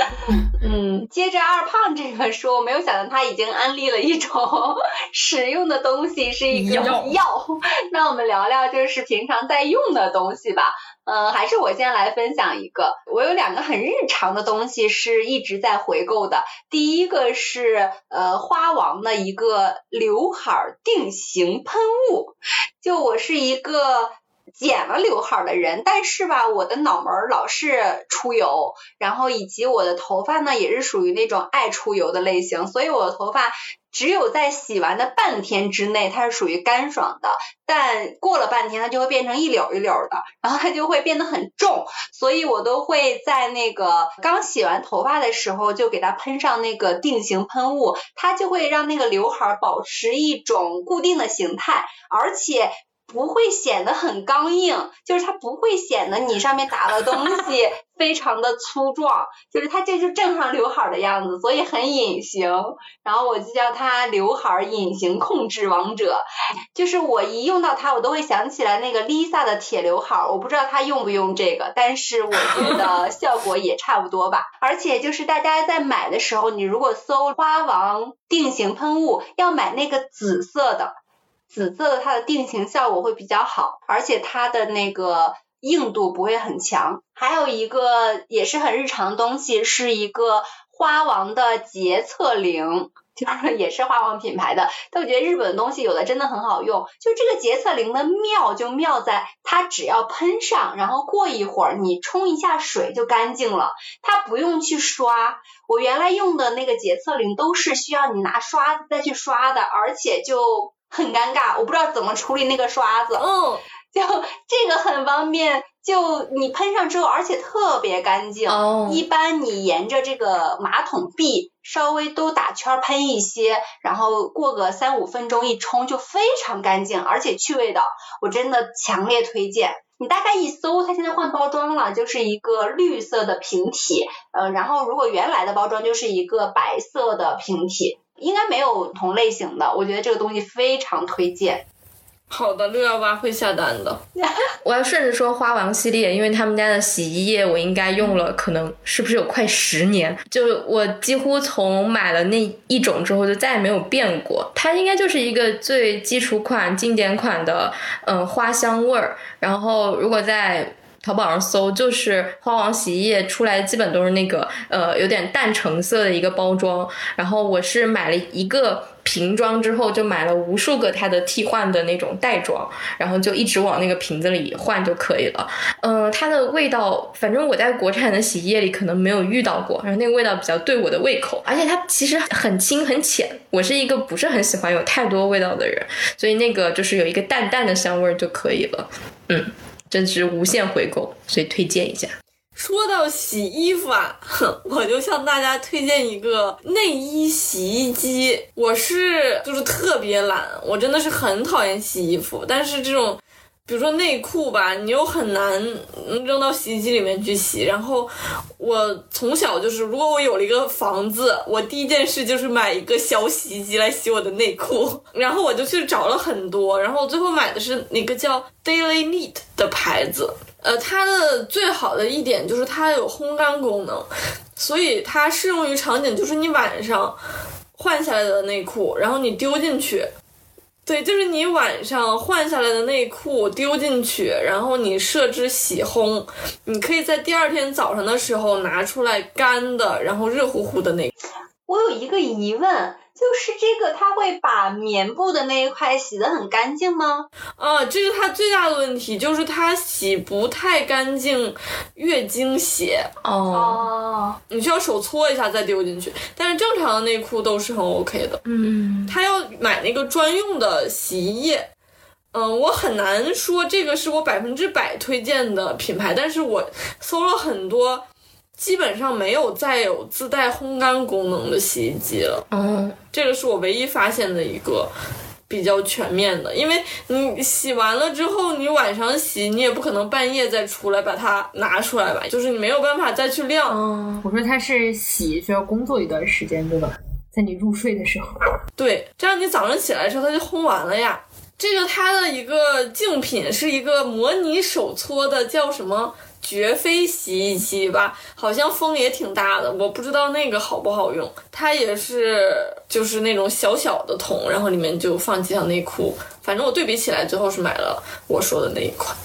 S4: [LAUGHS]
S3: 嗯，接着二胖这个说，我没有想到他已经安利了一种 [LAUGHS] 使用的东西，是一个
S5: 药
S3: 药。[LAUGHS] 那我们聊聊就是平常在用的东西吧。嗯，还是我先来分享一个，我有两个很日常的东西是一直在回购的。第一个是呃花王的一个刘海定型喷雾，就我是一个。剪了刘海儿的人，但是吧，我的脑门儿老是出油，然后以及我的头发呢，也是属于那种爱出油的类型，所以我的头发只有在洗完的半天之内，它是属于干爽的，但过了半天，它就会变成一绺一绺的，然后它就会变得很重，所以我都会在那个刚洗完头发的时候，就给它喷上那个定型喷雾，它就会让那个刘海儿保持一种固定的形态，而且。不会显得很刚硬，就是它不会显得你上面打的东西 [LAUGHS] 非常的粗壮，就是它这就正常刘海的样子，所以很隐形。然后我就叫它刘海隐形控制王者，就是我一用到它，我都会想起来那个 Lisa 的铁刘海。我不知道她用不用这个，但是我觉得效果也差不多吧。而且就是大家在买的时候，你如果搜花王定型喷雾，要买那个紫色的。紫色的它的定型效果会比较好，而且它的那个硬度不会很强。还有一个也是很日常的东西，是一个花王的洁厕灵，就是也是花王品牌的。但我觉得日本东西有的真的很好用。就这个洁厕灵的妙就妙在它只要喷上，然后过一会儿你冲一下水就干净了，它不用去刷。我原来用的那个洁厕灵都是需要你拿刷子再去刷的，而且就。很尴尬，我不知道怎么处理那个刷子。
S1: 嗯，[LAUGHS]
S3: 就这个很方便，就你喷上之后，而且特别干净。
S4: 哦。
S3: 一般你沿着这个马桶壁稍微都打圈喷一些，然后过个三五分钟一冲就非常干净，而且去味道，我真的强烈推荐。你大概一搜，它现在换包装了，就是一个绿色的瓶体。呃，然后如果原来的包装就是一个白色的瓶体。应该没有同类型的，我觉得这个东西非常推荐。
S1: 好的，六幺八会下单的。[LAUGHS]
S4: 我要顺着说花王系列，因为他们家的洗衣液我应该用了，可能是不是有快十年？就我几乎从买了那一种之后就再也没有变过。它应该就是一个最基础款、经典款的，嗯，花香味儿。然后如果在淘宝上搜就是花王洗衣液出来，基本都是那个呃有点淡橙色的一个包装。然后我是买了一个瓶装之后，就买了无数个它的替换的那种袋装，然后就一直往那个瓶子里换就可以了。嗯，它的味道，反正我在国产的洗衣液里可能没有遇到过，然后那个味道比较对我的胃口，而且它其实很轻很浅。我是一个不是很喜欢有太多味道的人，所以那个就是有一个淡淡的香味就可以了。嗯。真是无限回购，所以推荐一下。
S1: 说到洗衣服啊，我就向大家推荐一个内衣洗衣机。我是就是特别懒，我真的是很讨厌洗衣服，但是这种。比如说内裤吧，你又很难扔到洗衣机里面去洗。然后我从小就是，如果我有了一个房子，我第一件事就是买一个小洗衣机来洗我的内裤。然后我就去找了很多，然后最后买的是那个叫 Daily Neat 的牌子。呃，它的最好的一点就是它有烘干功能，所以它适用于场景，就是你晚上换下来的内裤，然后你丢进去。对，就是你晚上换下来的内裤丢进去，然后你设置洗烘，你可以在第二天早上的时候拿出来干的，然后热乎乎的那。
S3: 我有一个疑问。就是这个，它会把棉布的那一块洗得很干净吗？
S1: 啊，这是它最大的问题，就是它洗不太干净月经血。
S3: 哦，
S1: 你需要手搓一下再丢进去，但是正常的内裤都是很 OK 的。
S4: 嗯，
S1: 他要买那个专用的洗衣液。嗯，我很难说这个是我百分之百推荐的品牌，但是我搜了很多。基本上没有再有自带烘干功能的洗衣机了。
S4: 嗯，
S1: 这个是我唯一发现的一个比较全面的，因为你洗完了之后，你晚上洗，你也不可能半夜再出来把它拿出来吧，就是你没有办法再去晾。
S4: 嗯，
S5: 我说它是洗需要工作一段时间，对吧？在你入睡的时候，
S1: 对，这样你早上起来的时候它就烘完了呀。这个它的一个竞品是一个模拟手搓的，叫什么绝非洗衣机吧？好像风也挺大的，我不知道那个好不好用。它也是就是那种小小的桶，然后里面就放几条内裤。反正我对比起来，最后是买了我说的那一款。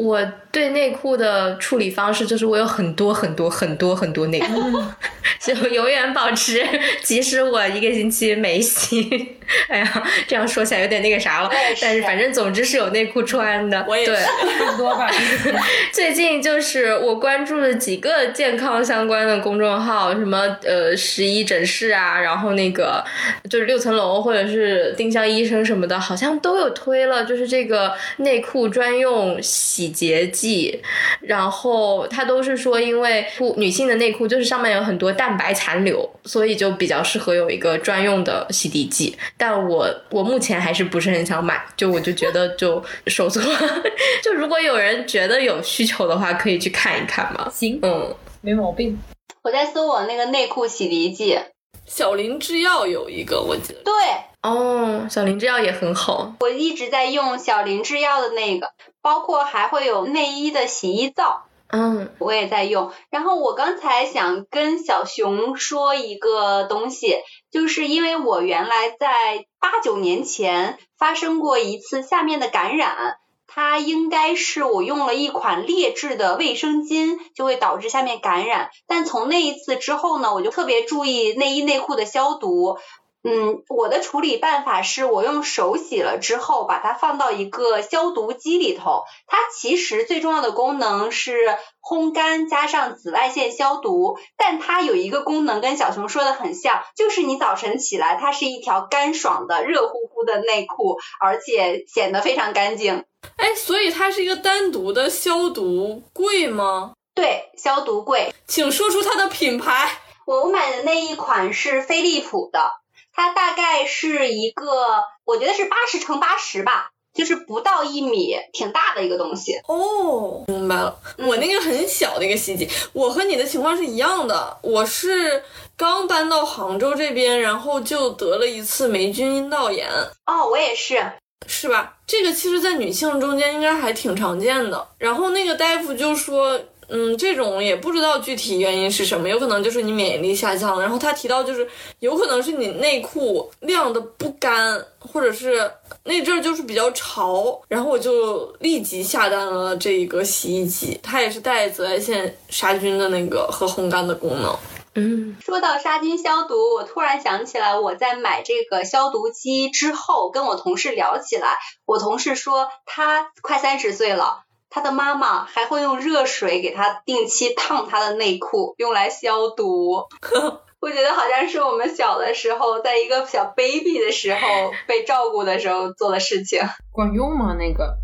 S4: 我对内裤的处理方式就是我有很多很多很多很多内裤，[LAUGHS] 就永远保持，即使我一个星期没洗，哎呀，这样说起来有点那个啥了，
S3: 是
S4: 但是反正总之是有内裤穿的。
S1: 我也是
S5: 差不多吧。[LAUGHS]
S4: 最近就是我关注了几个健康相关的公众号，什么呃十一诊室啊，然后那个就是六层楼或者是丁香医生什么的，好像都有推了，就是这个内裤专用洗洁剂，然后它都是说，因为裤女性的内裤就是上面有很多蛋白残留，所以就比较适合有一个专用的洗涤剂。但我我目前还是不是很想买，就我就觉得就手搓，[LAUGHS] 就如果有人觉得有需求的话，可以去看一看嘛。
S5: 行，
S4: 嗯，
S5: 没毛病。
S3: 我在搜我那个内裤洗涤剂，
S1: 小林制药有一个，我记得
S3: 对
S4: 哦，小林制药也很好。
S3: 我一直在用小林制药的那个，包括还会有内衣的洗衣皂。
S4: 嗯
S3: 我也在用。然后我刚才想跟小熊说一个东西，就是因为我原来在八九年前发生过一次下面的感染。它应该是我用了一款劣质的卫生巾，就会导致下面感染。但从那一次之后呢，我就特别注意内衣内裤的消毒。嗯，我的处理办法是我用手洗了之后，把它放到一个消毒机里头。它其实最重要的功能是烘干加上紫外线消毒，但它有一个功能跟小熊说的很像，就是你早晨起来，它是一条干爽的热乎乎的内裤，而且显得非常干净。
S1: 哎，所以它是一个单独的消毒柜吗？
S3: 对，消毒柜。
S1: 请说出它的品牌。
S3: 我买的那一款是飞利浦的，它大概是一个，我觉得是八十乘八十吧，就是不到一米，挺大的一个东西。
S1: 哦，明白了。我那个很小的一个洗衣机，我和你的情况是一样的。我是刚搬到杭州这边，然后就得了一次霉菌阴道炎，
S3: 哦，我也是。
S1: 是吧？这个其实，在女性中间应该还挺常见的。然后那个大夫就说，嗯，这种也不知道具体原因是什么，有可能就是你免疫力下降。然后他提到，就是有可能是你内裤晾的不干，或者是那阵儿就是比较潮。然后我就立即下单了这一个洗衣机，它也是带紫外线杀菌的那个和烘干的功能。
S4: 嗯，
S3: 说到杀菌消毒，我突然想起来，我在买这个消毒机之后，跟我同事聊起来，我同事说他快三十岁了。他的妈妈还会用热水给他定期烫他的内裤，用来消毒。[LAUGHS] 我觉得好像是我们小的时候，在一个小 baby 的时候 [LAUGHS] 被照顾的时候做的事情。
S5: 管用吗？那个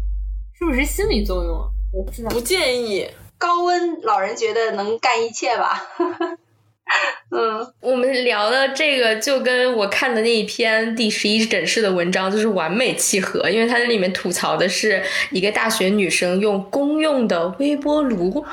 S5: 是不是心理作用啊？我不知道。
S1: 不建议。
S3: 高温老人觉得能干一切吧。[LAUGHS] [LAUGHS] 嗯，
S4: 我们聊的这个就跟我看的那一篇第十一诊室的文章就是完美契合，因为它那里面吐槽的是一个大学女生用公用的微波炉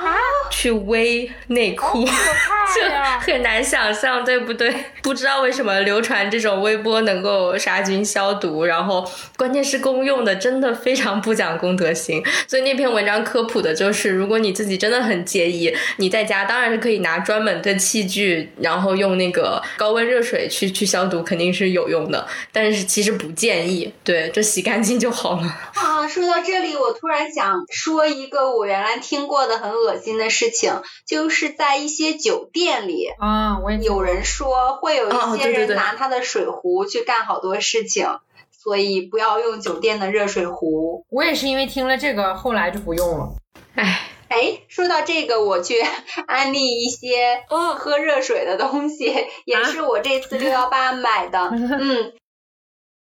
S4: 去微内裤，[LAUGHS] 就很难想象，对不对？[LAUGHS] 不知道为什么流传这种微波能够杀菌消毒，然后关键是公用的，真的非常不讲公德心。所以那篇文章科普的就是，如果你自己真的很介意，你在家当然是可以拿专门的器具，然后用那个高温热水去去消毒，肯定是有用的。但是其实不建议，对，就洗干净就好了。
S3: 啊，说到这里，我突然想说一个我原来听过的很恶心的事情，就是在一些酒店里，
S5: 啊，我也
S3: 有人说会有一些人拿他的水壶去干好多事情，所以不要用酒店的热水壶。
S5: 我也是因为听了这个，后来就不用了。
S4: 唉，
S3: 哎，说到这个，我去 [LAUGHS] 安利一些
S1: 哦，
S3: 喝热水的东西，[LAUGHS] 也是我这次六幺八买的。[LAUGHS] 嗯，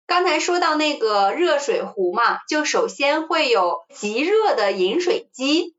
S3: 刚才说到那个热水壶嘛，就首先会有极热的饮水机。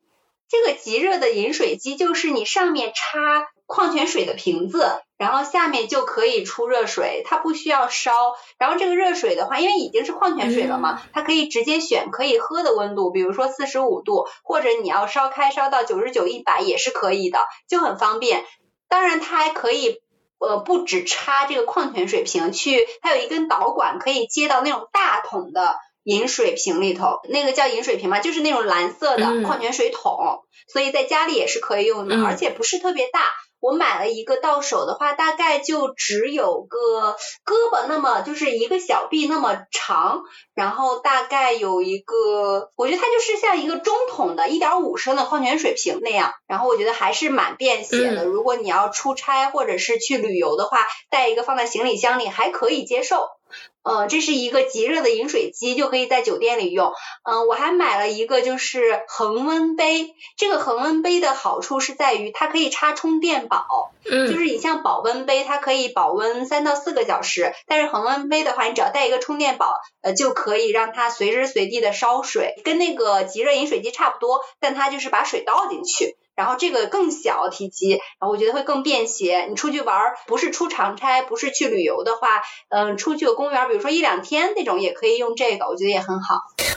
S3: 这个极热的饮水机就是你上面插矿泉水的瓶子，然后下面就可以出热水，它不需要烧。然后这个热水的话，因为已经是矿泉水了嘛，它可以直接选可以喝的温度，比如说四十五度，或者你要烧开烧到九十九、一百也是可以的，就很方便。当然，它还可以。呃，不只插这个矿泉水瓶去，它有一根导管可以接到那种大桶的饮水瓶里头，那个叫饮水瓶嘛，就是那种蓝色的矿泉水桶，所以在家里也是可以用的，而且不是特别大。我买了一个到手的话，大概就只有个胳膊那么，就是一个小臂那么长，然后大概有一个，我觉得它就是像一个中桶的1.5升的矿泉水瓶那样，然后我觉得还是蛮便携的。如果你要出差或者是去旅游的话，带一个放在行李箱里还可以接受。呃，这是一个极热的饮水机，就可以在酒店里用。嗯，我还买了一个就是恒温杯，这个恒温杯的好处是在于它可以插充电宝，嗯，就是你像保温杯，它可以保温三到四个小时，但是恒温杯的话，你只要带一个充电宝，呃，就可以让它随时随地的烧水，跟那个极热饮水机差不多，但它就是把水倒进去。然后这个更小体积，然后我觉得会更便携。你出去玩，不是出长差，不是去旅游的话，嗯，出去个公园，比如说一两天那种，也可以用这个，我觉得也很好。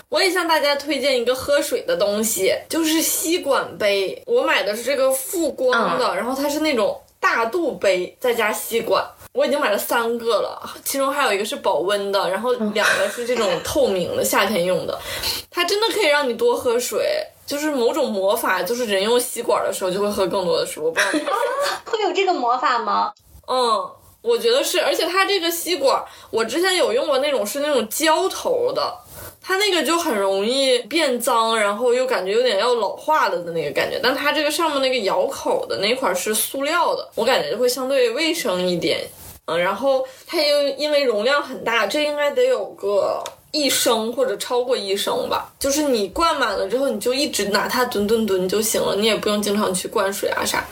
S1: 我也向大家推荐一个喝水的东西，就是吸管杯。我买的是这个富光的，然后它是那种大肚杯再加吸管。我已经买了三个了，其中还有一个是保温的，然后两个是这种透明的，夏天用的。它真的可以让你多喝水。就是某种魔法，就是人用吸管的时候就会喝更多的水。我不知道 [LAUGHS]
S3: 会有这个魔法吗？
S1: 嗯，我觉得是，而且它这个吸管，我之前有用过那种是那种胶头的，它那个就很容易变脏，然后又感觉有点要老化了的那个感觉。但它这个上面那个咬口的那块是塑料的，我感觉就会相对卫生一点。嗯，然后它又因为容量很大，这应该得有个。一升或者超过一升吧，就是你灌满了之后，你就一直拿它吨吨吨就行了，你也不用经常去灌水啊啥，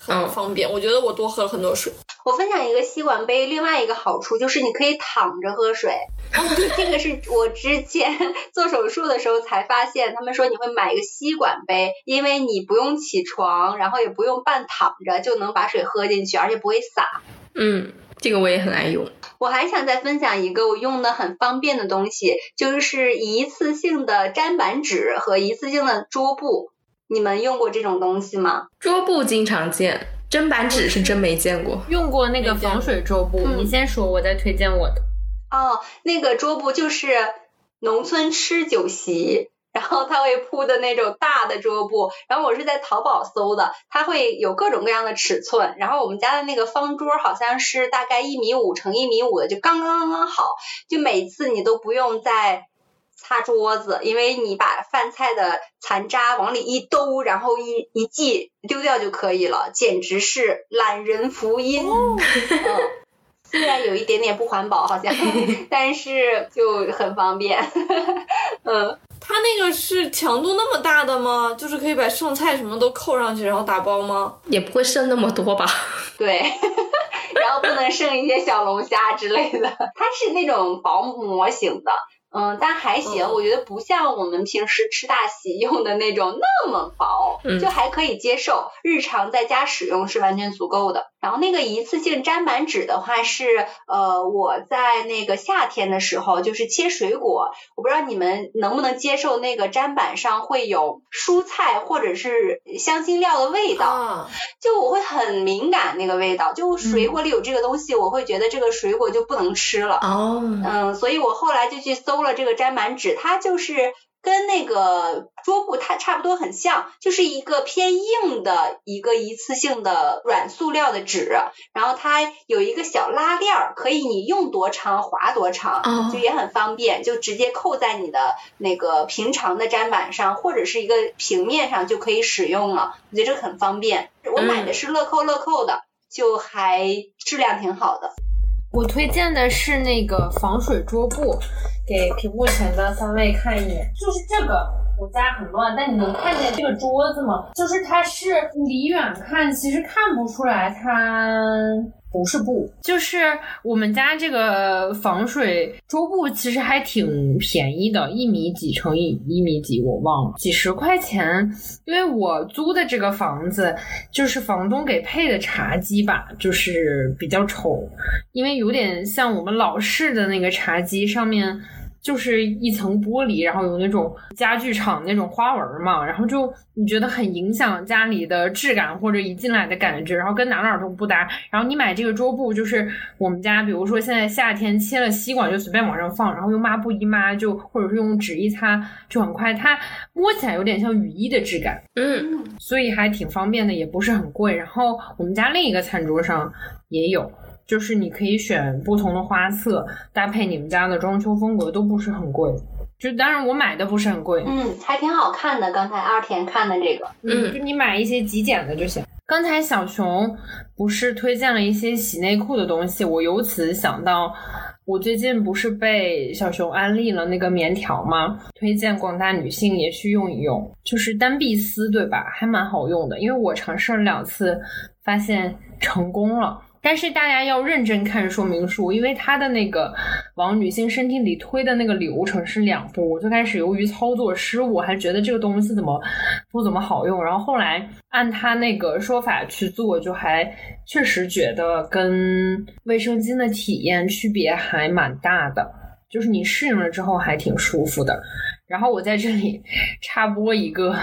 S1: 很方便。我觉得我多喝了很多水。
S3: 我分享一个吸管杯，另外一个好处就是你可以躺着喝水。[LAUGHS] 这个是我之前做手术的时候才发现，他们说你会买一个吸管杯，因为你不用起床，然后也不用半躺着就能把水喝进去，而且不会洒。
S4: 嗯。这个我也很爱用。
S3: 我还想再分享一个我用的很方便的东西，就是一次性的粘板纸和一次性的桌布。你们用过这种东西吗？
S4: 桌布经常见，砧板纸是真没见过。
S5: 用过那个防水桌布，你先说，我再推荐我的。
S3: 哦，那个桌布就是农村吃酒席。然后它会铺的那种大的桌布，然后我是在淘宝搜的，它会有各种各样的尺寸。然后我们家的那个方桌好像是大概一米五乘一米五的，就刚刚刚刚好，就每次你都不用再擦桌子，因为你把饭菜的残渣往里一兜，然后一一系丢掉就可以了，简直是懒人福音。虽然有一点点不环保，好像，[LAUGHS] 但是就很方便。[LAUGHS] 嗯，
S1: 它那个是强度那么大的吗？就是可以把剩菜什么都扣上去，然后打包吗？
S4: 也不会剩那么多吧？[LAUGHS]
S3: 对，然后不能剩一些小龙虾之类的。它是那种薄膜型的。嗯，但还行，我觉得不像我们平时吃大喜用的那种那么薄，就还可以接受，日常在家使用是完全足够的。然后那个一次性粘板纸的话是，呃，我在那个夏天的时候，就是切水果，我不知道你们能不能接受那个粘板上会有蔬菜或者是香辛料的味道，就我会很敏感那个味道，就水果里有这个东西，我会觉得这个水果就不能吃了。哦，嗯，所以我后来就去搜。了这个粘板纸，它就是跟那个桌布它差不多很像，就是一个偏硬的一个一次性的软塑料的纸，然后它有一个小拉链儿，可以你用多长划多长，就也很方便，就直接扣在你的那个平常的粘板上或者是一个平面上就可以使用了，我觉得这个很方便。我买的是乐扣乐扣的，就还质量挺好的。
S5: 我推荐的是那个防水桌布。给屏幕前的三位看一眼，就是这个，我家很乱，但你能看见这个桌子吗？就是它是离远看其实看不出来它
S2: 不是布，
S5: 就是我们家这个防水桌布其实还挺便宜的，一米几乘以一米几，我忘了，几十块钱。因为我租的这个房子就是房东给配的茶几吧，就是比较丑，因为有点像我们老式的那个茶几上面。就是一层玻璃，然后有那种家具厂那种花纹嘛，然后就你觉得很影响家里的质感或者一进来的感觉，然后跟哪哪都不搭。然后你买这个桌布，就是我们家，比如说现在夏天切了吸管就随便往上放，然后用抹布一抹就，或者是用纸一擦就很快，它摸起来有点像雨衣的质感，
S4: 嗯，
S5: 所以还挺方便的，也不是很贵。然后我们家另一个餐桌上也有。就是你可以选不同的花色搭配你们家的装修风格，都不是很贵。就当然我买的不是很贵，
S3: 嗯，还挺好看的。刚才二田看的这个，
S5: 嗯，就你买一些极简的就行。刚才小熊不是推荐了一些洗内裤的东西，我由此想到，我最近不是被小熊安利了那个棉条吗？推荐广大女性也去用一用，就是单臂丝，对吧？还蛮好用的，因为我尝试了两次，发现成功了。但是大家要认真看说明书，因为它的那个往女性身体里推的那个流程是两步。我最开始由于操作失误，还觉得这个东西怎么不怎么好用，然后后来按他那个说法去做，就还确实觉得跟卫生巾的体验区别还蛮大的。就是你适应了之后还挺舒服的。然后我在这里 [LAUGHS] 插播一个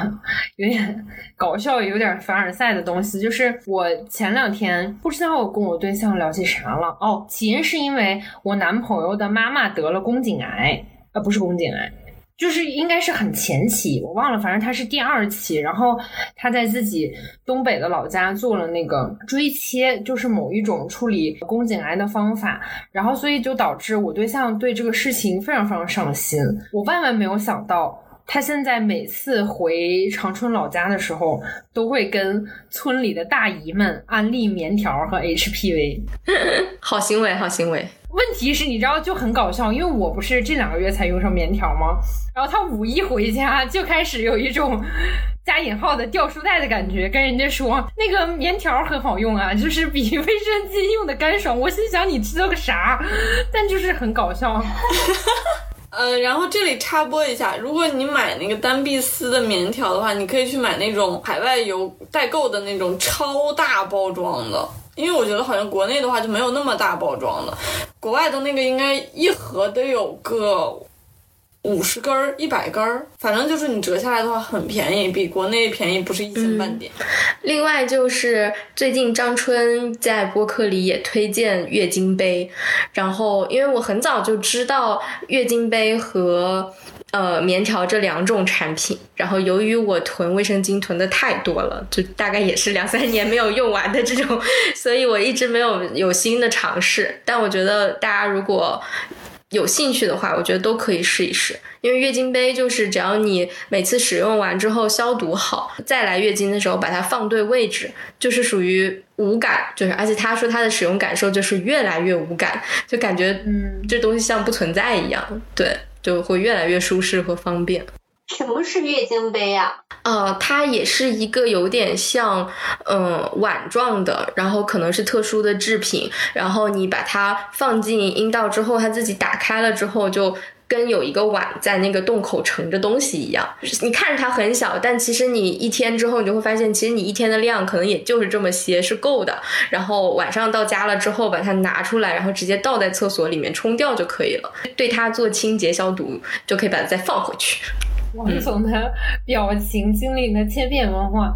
S5: 有点搞笑、有点凡尔赛的东西，就是我前两天不知道我跟我对象聊起啥了哦，起因是因为我男朋友的妈妈得了宫颈癌，呃，不是宫颈癌。就是应该是很前期，我忘了，反正他是第二期，然后他在自己东北的老家做了那个锥切，就是某一种处理宫颈癌的方法，然后所以就导致我对象对这个事情非常非常上心。我万万没有想到，他现在每次回长春老家的时候，都会跟村里的大姨们安利棉条和 HPV，[LAUGHS]
S4: 好行为，好行为。
S5: 问题是，你知道就很搞笑，因为我不是这两个月才用上棉条吗？然后他五一回家就开始有一种加引号的掉书袋的感觉，跟人家说那个棉条很好用啊，[LAUGHS] 就是比卫生巾用的干爽。我心想你知道个啥？但就是很搞笑。[LAUGHS]
S1: 呃，然后这里插播一下，如果你买那个单臂丝的棉条的话，你可以去买那种海外有代购的那种超大包装的。因为我觉得好像国内的话就没有那么大包装的，国外的那个应该一盒得有个五十根儿、一百根儿，反正就是你折下来的话很便宜，比国内便宜不是一星半点。
S4: 另外就是最近张春在播客里也推荐月经杯，然后因为我很早就知道月经杯和。呃，棉条这两种产品，然后由于我囤卫生巾囤的太多了，就大概也是两三年没有用完的这种，[LAUGHS] 所以我一直没有有新的尝试。但我觉得大家如果有兴趣的话，我觉得都可以试一试。因为月经杯就是只要你每次使用完之后消毒好，再来月经的时候把它放对位置，就是属于无感，就是而且他说他的使用感受就是越来越无感，就感觉嗯这东西像不存在一样，对。就会越来越舒适和方便。
S3: 什么是月经杯呀？
S4: 呃，它也是一个有点像嗯碗状的，然后可能是特殊的制品，然后你把它放进阴道之后，它自己打开了之后就。跟有一个碗在那个洞口盛着东西一样，你看着它很小，但其实你一天之后，你就会发现，其实你一天的量可能也就是这么些，是够的。然后晚上到家了之后，把它拿出来，然后直接倒在厕所里面冲掉就可以了。对它做清洁消毒，就可以把它再放回去。
S5: 王总的表情经历了千变万化，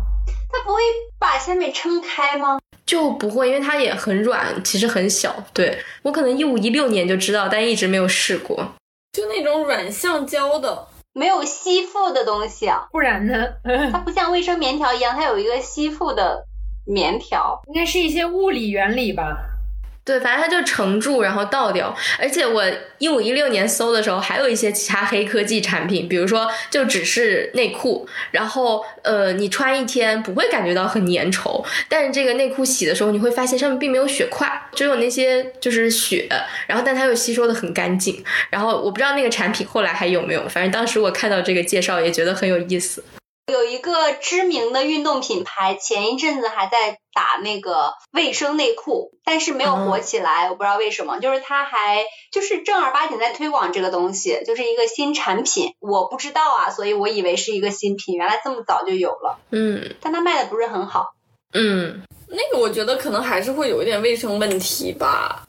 S3: 它不会把下面撑开吗？
S4: 就不会，因为它也很软，其实很小。对我可能一五一六年就知道，但一直没有试过。
S1: 就那种软橡胶的，
S3: 没有吸附的东西啊，
S5: 不然呢？[LAUGHS]
S3: 它不像卫生棉条一样，它有一个吸附的棉条，
S5: 应该是一些物理原理吧。
S4: 对，反正它就盛住，然后倒掉。而且我一五一六年搜的时候，还有一些其他黑科技产品，比如说就只是内裤，然后呃，你穿一天不会感觉到很粘稠，但是这个内裤洗的时候，你会发现上面并没有血块，只有那些就是血，然后但它又吸收的很干净。然后我不知道那个产品后来还有没有，反正当时我看到这个介绍也觉得很有意思。
S3: 有一个知名的运动品牌，前一阵子还在打那个卫生内裤，但是没有火起来，我不知道为什么。就是他还就是正儿八经在推广这个东西，就是一个新产品，我不知道啊，所以我以为是一个新品，原来这么早就有了，
S4: 嗯
S3: 但它卖的不是很好。
S4: 嗯，
S1: 那个我觉得可能还是会有一点卫生问题吧，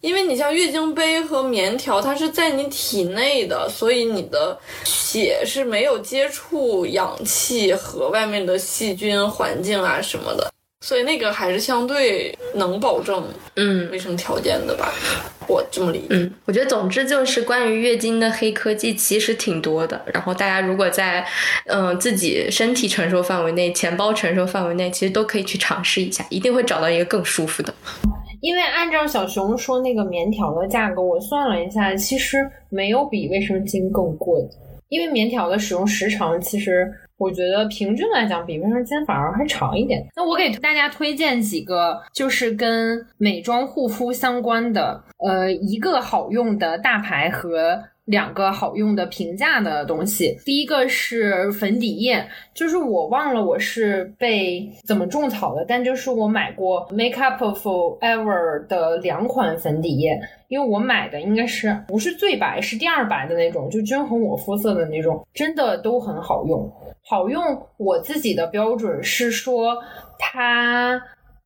S1: 因为你像月经杯和棉条，它是在你体内的，所以你的血是没有接触氧气和外面的细菌环境啊什么的，所以那个还是相对能保证
S4: 嗯
S1: 卫生条件的吧，我这么理解。
S4: 嗯，我觉得总之就是关于月经的黑科技其实挺多的。然后大家如果在嗯、呃自己身体承受范围内、钱包承受范围内，其实都可以去尝试一下，一定会找到一个更舒服的。
S5: 因为按照小熊说那个棉条的价格，我算了一下，其实没有比卫生巾更贵。因为棉条的使用时长，其实我觉得平均来讲比卫生巾反而还长一点。那我给大家推荐几个，就是跟美妆护肤相关的，呃，一个好用的大牌和两个好用的平价的东西。第一个是粉底液，就是我忘了我是被怎么种草的，但就是我买过 Make Up Forever 的两款粉底液，因为我买的应该是不是最白，是第二白的那种，就均衡我肤色的那种，真的都很好用。好用，我自己的标准是说它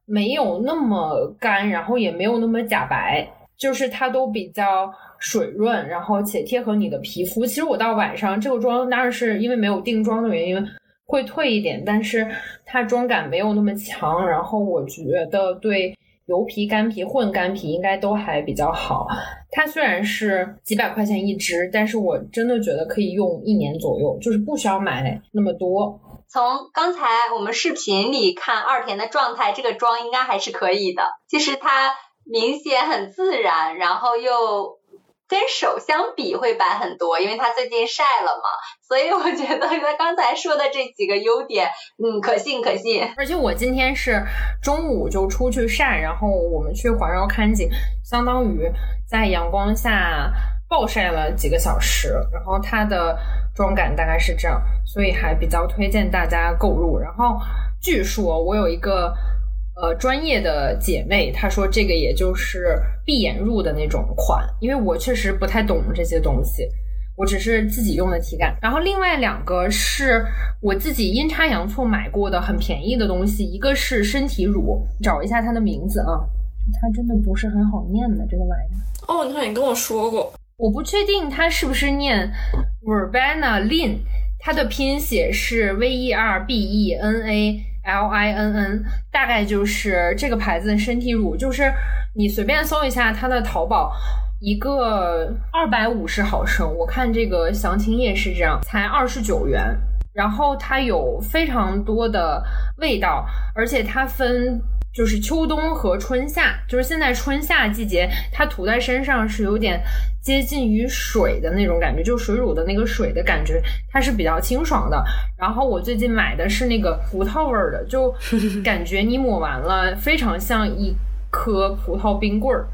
S5: 没有那么干，然后也没有那么假白，就是它都比较水润，然后且贴合你的皮肤。其实我到晚上这个妆当然是因为没有定妆的原因会退一点，但是它妆感没有那么强，然后我觉得对油皮、干皮、混干皮应该都还比较好。它虽然是几百块钱一支，但是我真的觉得可以用一年左右，就是不需要买那么多。
S3: 从刚才我们视频里看二田的状态，这个妆应该还是可以的。就是它明显很自然，然后又跟手相比会白很多，因为它最近晒了嘛。所以我觉得他刚才说的这几个优点，嗯，可信可信。
S5: 而且我今天是中午就出去晒，然后我们去环绕看景，相当于在阳光下暴晒了几个小时，然后它的妆感大概是这样，所以还比较推荐大家购入。然后据说我有一个呃专业的姐妹，她说这个也就是闭眼入的那种款，因为我确实不太懂这些东西。我只是自己用的体感，然后另外两个是我自己阴差阳错买过的很便宜的东西，一个是身体乳，找一下它的名字啊，它真的不是很好念的这个玩意儿，
S1: 哦，你看你跟我说过，
S5: 我不确定它是不是念 Verbena Lin，它的拼写是 V E R B E N A L I N N，大概就是这个牌子的身体乳，就是你随便搜一下它的淘宝。一个二百五十毫升，我看这个详情页是这样，才二十九元。然后它有非常多的味道，而且它分就是秋冬和春夏，就是现在春夏季节，它涂在身上是有点接近于水的那种感觉，就水乳的那个水的感觉，它是比较清爽的。然后我最近买的是那个葡萄味儿的，就 [LAUGHS] 感觉你抹完了非常像一。颗葡萄冰棍儿，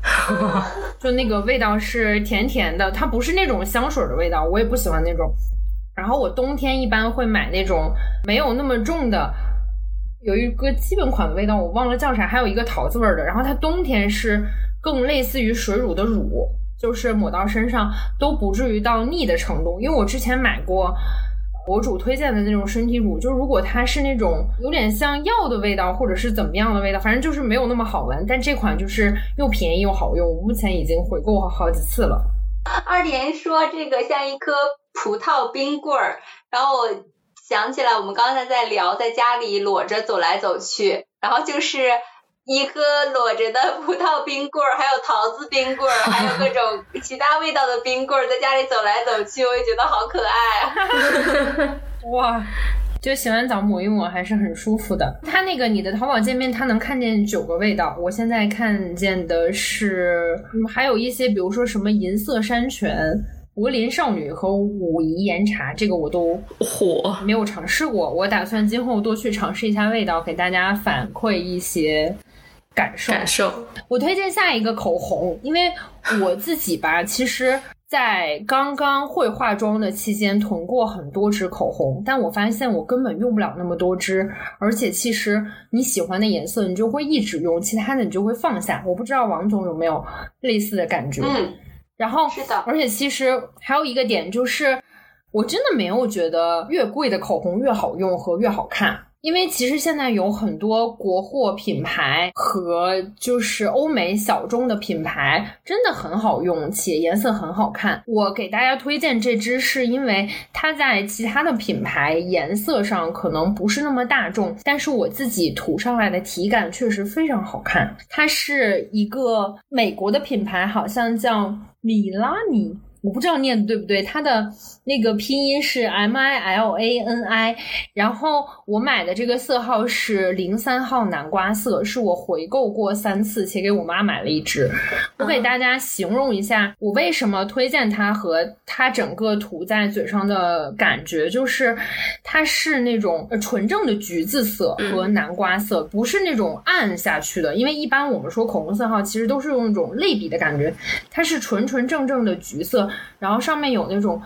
S5: [LAUGHS] 就那个味道是甜甜的，它不是那种香水的味道，我也不喜欢那种。然后我冬天一般会买那种没有那么重的，有一个基本款的味道，我忘了叫啥，还有一个桃子味儿的。然后它冬天是更类似于水乳的乳，就是抹到身上都不至于到腻的程度。因为我之前买过。博主推荐的那种身体乳，就如果它是那种有点像药的味道，或者是怎么样的味道，反正就是没有那么好闻。但这款就是又便宜又好用，我目前已经回购好几次了。
S3: 二连说这个像一颗葡萄冰棍儿，然后我想起来我们刚才在聊，在家里裸着走来走去，然后就是。一颗裸着的葡萄冰棍儿，还有桃子冰棍儿，[LAUGHS] 还有各种其他味道的冰棍儿，在家里走来走去，我也觉得好可爱啊！[LAUGHS]
S5: 哇，就洗完澡抹一抹还是很舒服的。它那个你的淘宝界面，它能看见九个味道，我现在看见的是，还有一些，比如说什么银色山泉。柏林少女和武夷岩茶，这个我都
S4: 火
S5: 没有尝试过，我打算今后多去尝试一下味道，给大家反馈一些感受。
S4: 感受。
S5: 我推荐下一个口红，因为我自己吧，[LAUGHS] 其实在刚刚会化妆的期间囤过很多支口红，但我发现我根本用不了那么多支，而且其实你喜欢的颜色你就会一直用，其他的你就会放下。我不知道王总有没有类似的感觉？
S3: 嗯，
S5: 然后
S3: 是的
S5: 而且其实还有一个点就是，我真的没有觉得越贵的口红越好用和越好看。因为其实现在有很多国货品牌和就是欧美小众的品牌，真的很好用，且颜色很好看。我给大家推荐这支，是因为它在其他的品牌颜色上可能不是那么大众，但是我自己涂上来的体感确实非常好看。它是一个美国的品牌，好像叫米拉尼。我不知道念的对不对，它的那个拼音是 M I L A N I，然后我买的这个色号是零三号南瓜色，是我回购过三次，且给我妈买了一支。我给大家形容一下，我为什么推荐它和它整个涂在嘴上的感觉，就是它是那种呃纯正的橘子色和南瓜色，不是那种暗下去的。因为一般我们说口红色号其实都是用一种类比的感觉，它是纯纯正正的橘色，然后上面有那种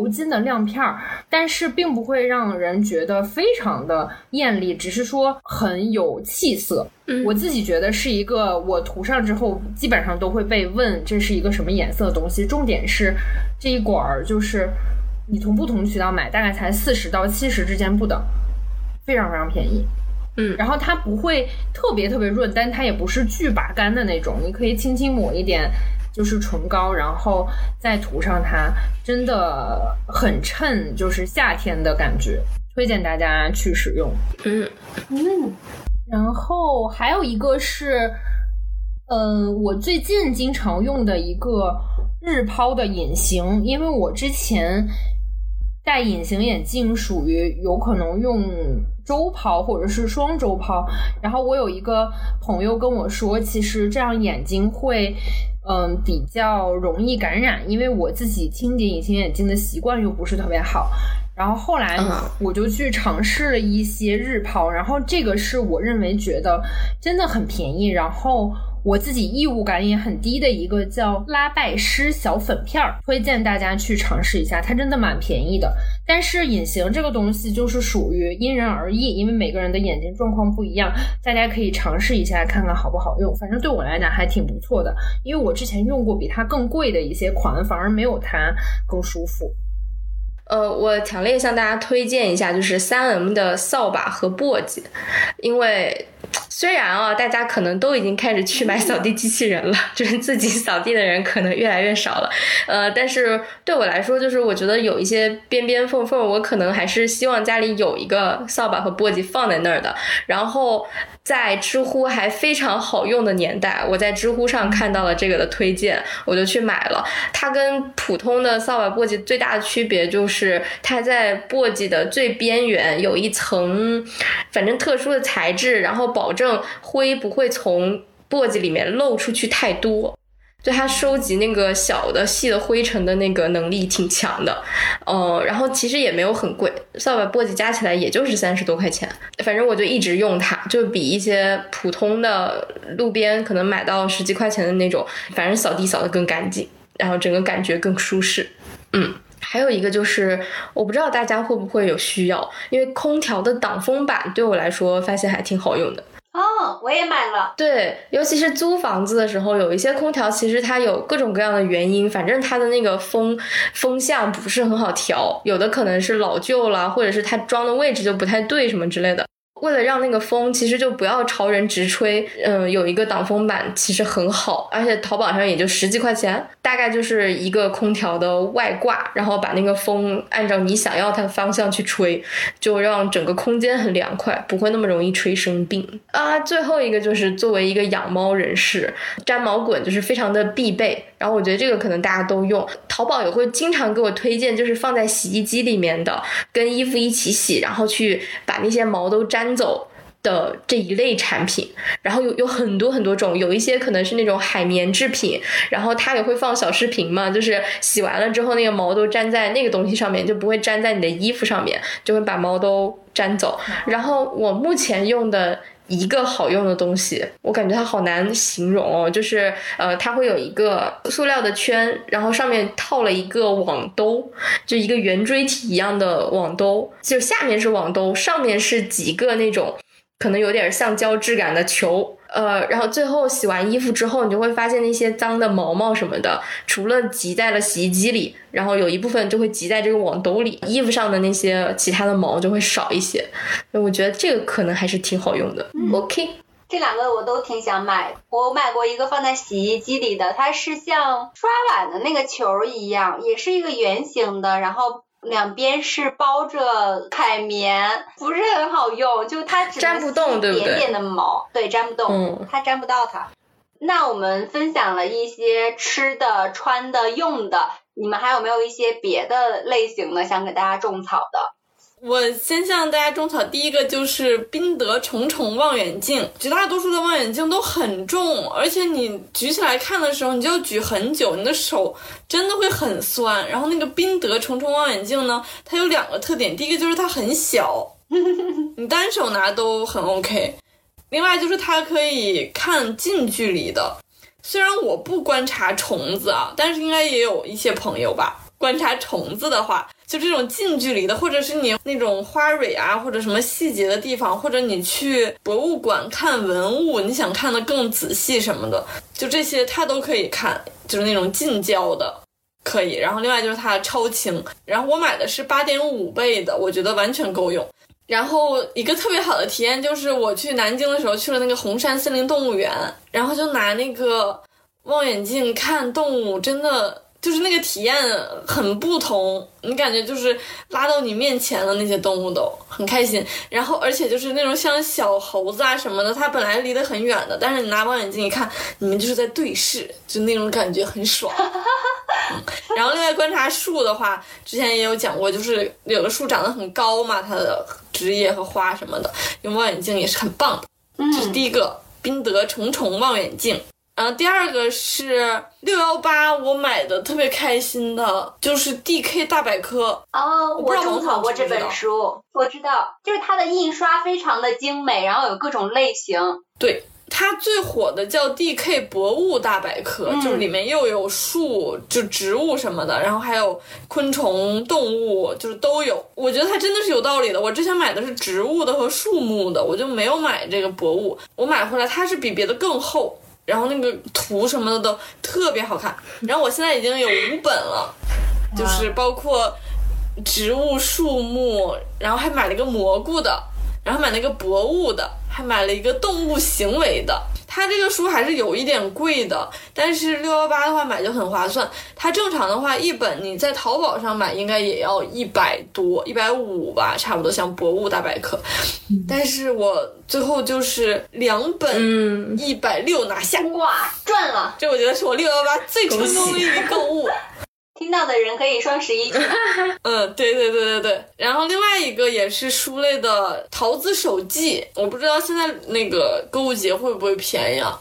S5: 鎏金的亮片儿，但是并不会让人觉得非常的艳丽，只是说很有气色。我自己觉得是一个我涂上之后基本上都会被问这是一个什么颜色的东西。重点是这一管儿就是你从不同渠道买，大概才四十到七十之间不等，非常非常便宜。
S4: 嗯
S5: 然后它不会特别特别润，但它也不是巨拔干的那种，你可以轻轻抹一点，就是唇膏，然后再涂上它，真的很衬就是夏天的感觉，推荐大家去使用。
S4: 嗯
S3: 嗯，
S5: 然后还有一个是，嗯，我最近经常用的一个日抛的隐形，因为我之前戴隐形眼镜属于有可能用周抛或者是双周抛，然后我有一个朋友跟我说，其实这样眼睛会。嗯，比较容易感染，因为我自己清洁隐形眼镜的习惯又不是特别好，然后后来
S4: 嗯。
S5: 我就去尝试了一些日抛，然后这个是我认为觉得真的很便宜，然后我自己异物感也很低的一个叫拉拜诗小粉片儿，推荐大家去尝试一下，它真的蛮便宜的。但是隐形这个东西就是属于因人而异，因为每个人的眼睛状况不一样，大家可以尝试一下看看好不好用。反正对我来讲还挺不错的，因为我之前用过比它更贵的一些款，反而没有它更舒服。
S4: 呃，我强烈向大家推荐一下，就是三 M 的扫把和簸箕，因为虽然啊，大家可能都已经开始去买扫地机器人了，就是自己扫地的人可能越来越少了，呃，但是对我来说，就是我觉得有一些边边缝缝，我可能还是希望家里有一个扫把和簸箕放在那儿的，然后。在知乎还非常好用的年代，我在知乎上看到了这个的推荐，我就去买了。它跟普通的扫把簸箕最大的区别就是，它在簸箕的最边缘有一层，反正特殊的材质，然后保证灰不会从簸箕里面漏出去太多。就它收集那个小的细的灰尘的那个能力挺强的，呃，然后其实也没有很贵，扫把簸箕加起来也就是三十多块钱，反正我就一直用它，就比一些普通的路边可能买到十几块钱的那种，反正扫地扫的更干净，然后整个感觉更舒适，嗯。还有一个就是，我不知道大家会不会有需要，因为空调的挡风板对我来说发现还挺好用的。
S3: 哦，我也买了。
S4: 对，尤其是租房子的时候，有一些空调其实它有各种各样的原因，反正它的那个风风向不是很好调，有的可能是老旧了，或者是它装的位置就不太对什么之类的。为了让那个风，其实就不要朝人直吹。嗯，有一个挡风板其实很好，而且淘宝上也就十几块钱，大概就是一个空调的外挂，然后把那个风按照你想要它的方向去吹，就让整个空间很凉快，不会那么容易吹生病啊。最后一个就是作为一个养猫人士，粘毛滚就是非常的必备。然后我觉得这个可能大家都用，淘宝也会经常给我推荐，就是放在洗衣机里面的，跟衣服一起洗，然后去把那些毛都粘走。的这一类产品，然后有有很多很多种，有一些可能是那种海绵制品，然后它也会放小视频嘛，就是洗完了之后那个毛都粘在那个东西上面，就不会粘在你的衣服上面，就会把毛都粘走。然后我目前用的。一个好用的东西，我感觉它好难形容哦，就是呃，它会有一个塑料的圈，然后上面套了一个网兜，就一个圆锥体一样的网兜，就下面是网兜，上面是几个那种可能有点橡胶质感的球。呃，然后最后洗完衣服之后，你就会发现那些脏的毛毛什么的，除了集在了洗衣机里，然后有一部分就会集在这个网兜里，衣服上的那些其他的毛就会少一些。我觉得这个可能还是挺好用的。OK，
S3: 这两个我都挺想买。我买过一个放在洗衣机里的，它是像刷碗的那个球一样，也是一个圆形的，然后。两边是包着海绵，不是很好用，就它只
S4: 粘不动，对不
S3: 对？点点的毛，对，粘不动，它粘不到它。那我们分享了一些吃的、穿的、用的，你们还有没有一些别的类型的想给大家种草的？
S1: 我先向大家种草，第一个就是宾得重重望远镜。绝大多数的望远镜都很重，而且你举起来看的时候，你就要举很久，你的手真的会很酸。然后那个宾得重重望远镜呢，它有两个特点，第一个就是它很小，[LAUGHS] 你单手拿都很 OK。另外就是它可以看近距离的，虽然我不观察虫子啊，但是应该也有一些朋友吧。观察虫子的话，就这种近距离的，或者是你那种花蕊啊，或者什么细节的地方，或者你去博物馆看文物，你想看的更仔细什么的，就这些它都可以看，就是那种近焦的可以。然后另外就是它超轻，然后我买的是八点五倍的，我觉得完全够用。然后一个特别好的体验就是我去南京的时候去了那个红山森林动物园，然后就拿那个望远镜看动物，真的。就是那个体验很不同，你感觉就是拉到你面前了，那些动物都很开心。然后，而且就是那种像小猴子啊什么的，它本来离得很远的，但是你拿望远镜一看，你们就是在对视，就那种感觉很爽。然后，另外观察树的话，之前也有讲过，就是有的树长得很高嘛，它的枝叶和花什么的，用望远镜也是很棒的。这是第一个宾得重重望远镜。然后第二个是六幺八，我买的特别开心的，就是 DK 大百科
S3: 哦，
S1: 我
S3: 种草过这本书，我知道，就是它的印刷非常的精美，然后有各种类型。
S1: 对，它最火的叫 DK 博物大百科，就是里面又有树，就植物什么的，然后还有昆虫、动物，就是都有。我觉得它真的是有道理的。我之前买的是植物的和树木的，我就没有买这个博物。我买回来它是比别的更厚。然后那个图什么的都特别好看，然后我现在已经有五本了，就是包括植物、树木，然后还买了一个蘑菇的，然后买了一个博物的，还买了一个动物行为的。它这个书还是有一点贵的，但是六幺八的话买就很划算。它正常的话一本你在淘宝上买应该也要一百多，一百五吧，差不多像博物大百科。但是我最后就是两本一百六拿下，
S3: 哇，赚了！
S1: 这我觉得是我六幺八最成功的一笔购物。
S3: 听到的人可以双十一去买。[LAUGHS]
S1: 嗯，对对对对对。然后另外一个也是书类的《桃子手记》，我不知道现在那个购物节会不会便宜啊？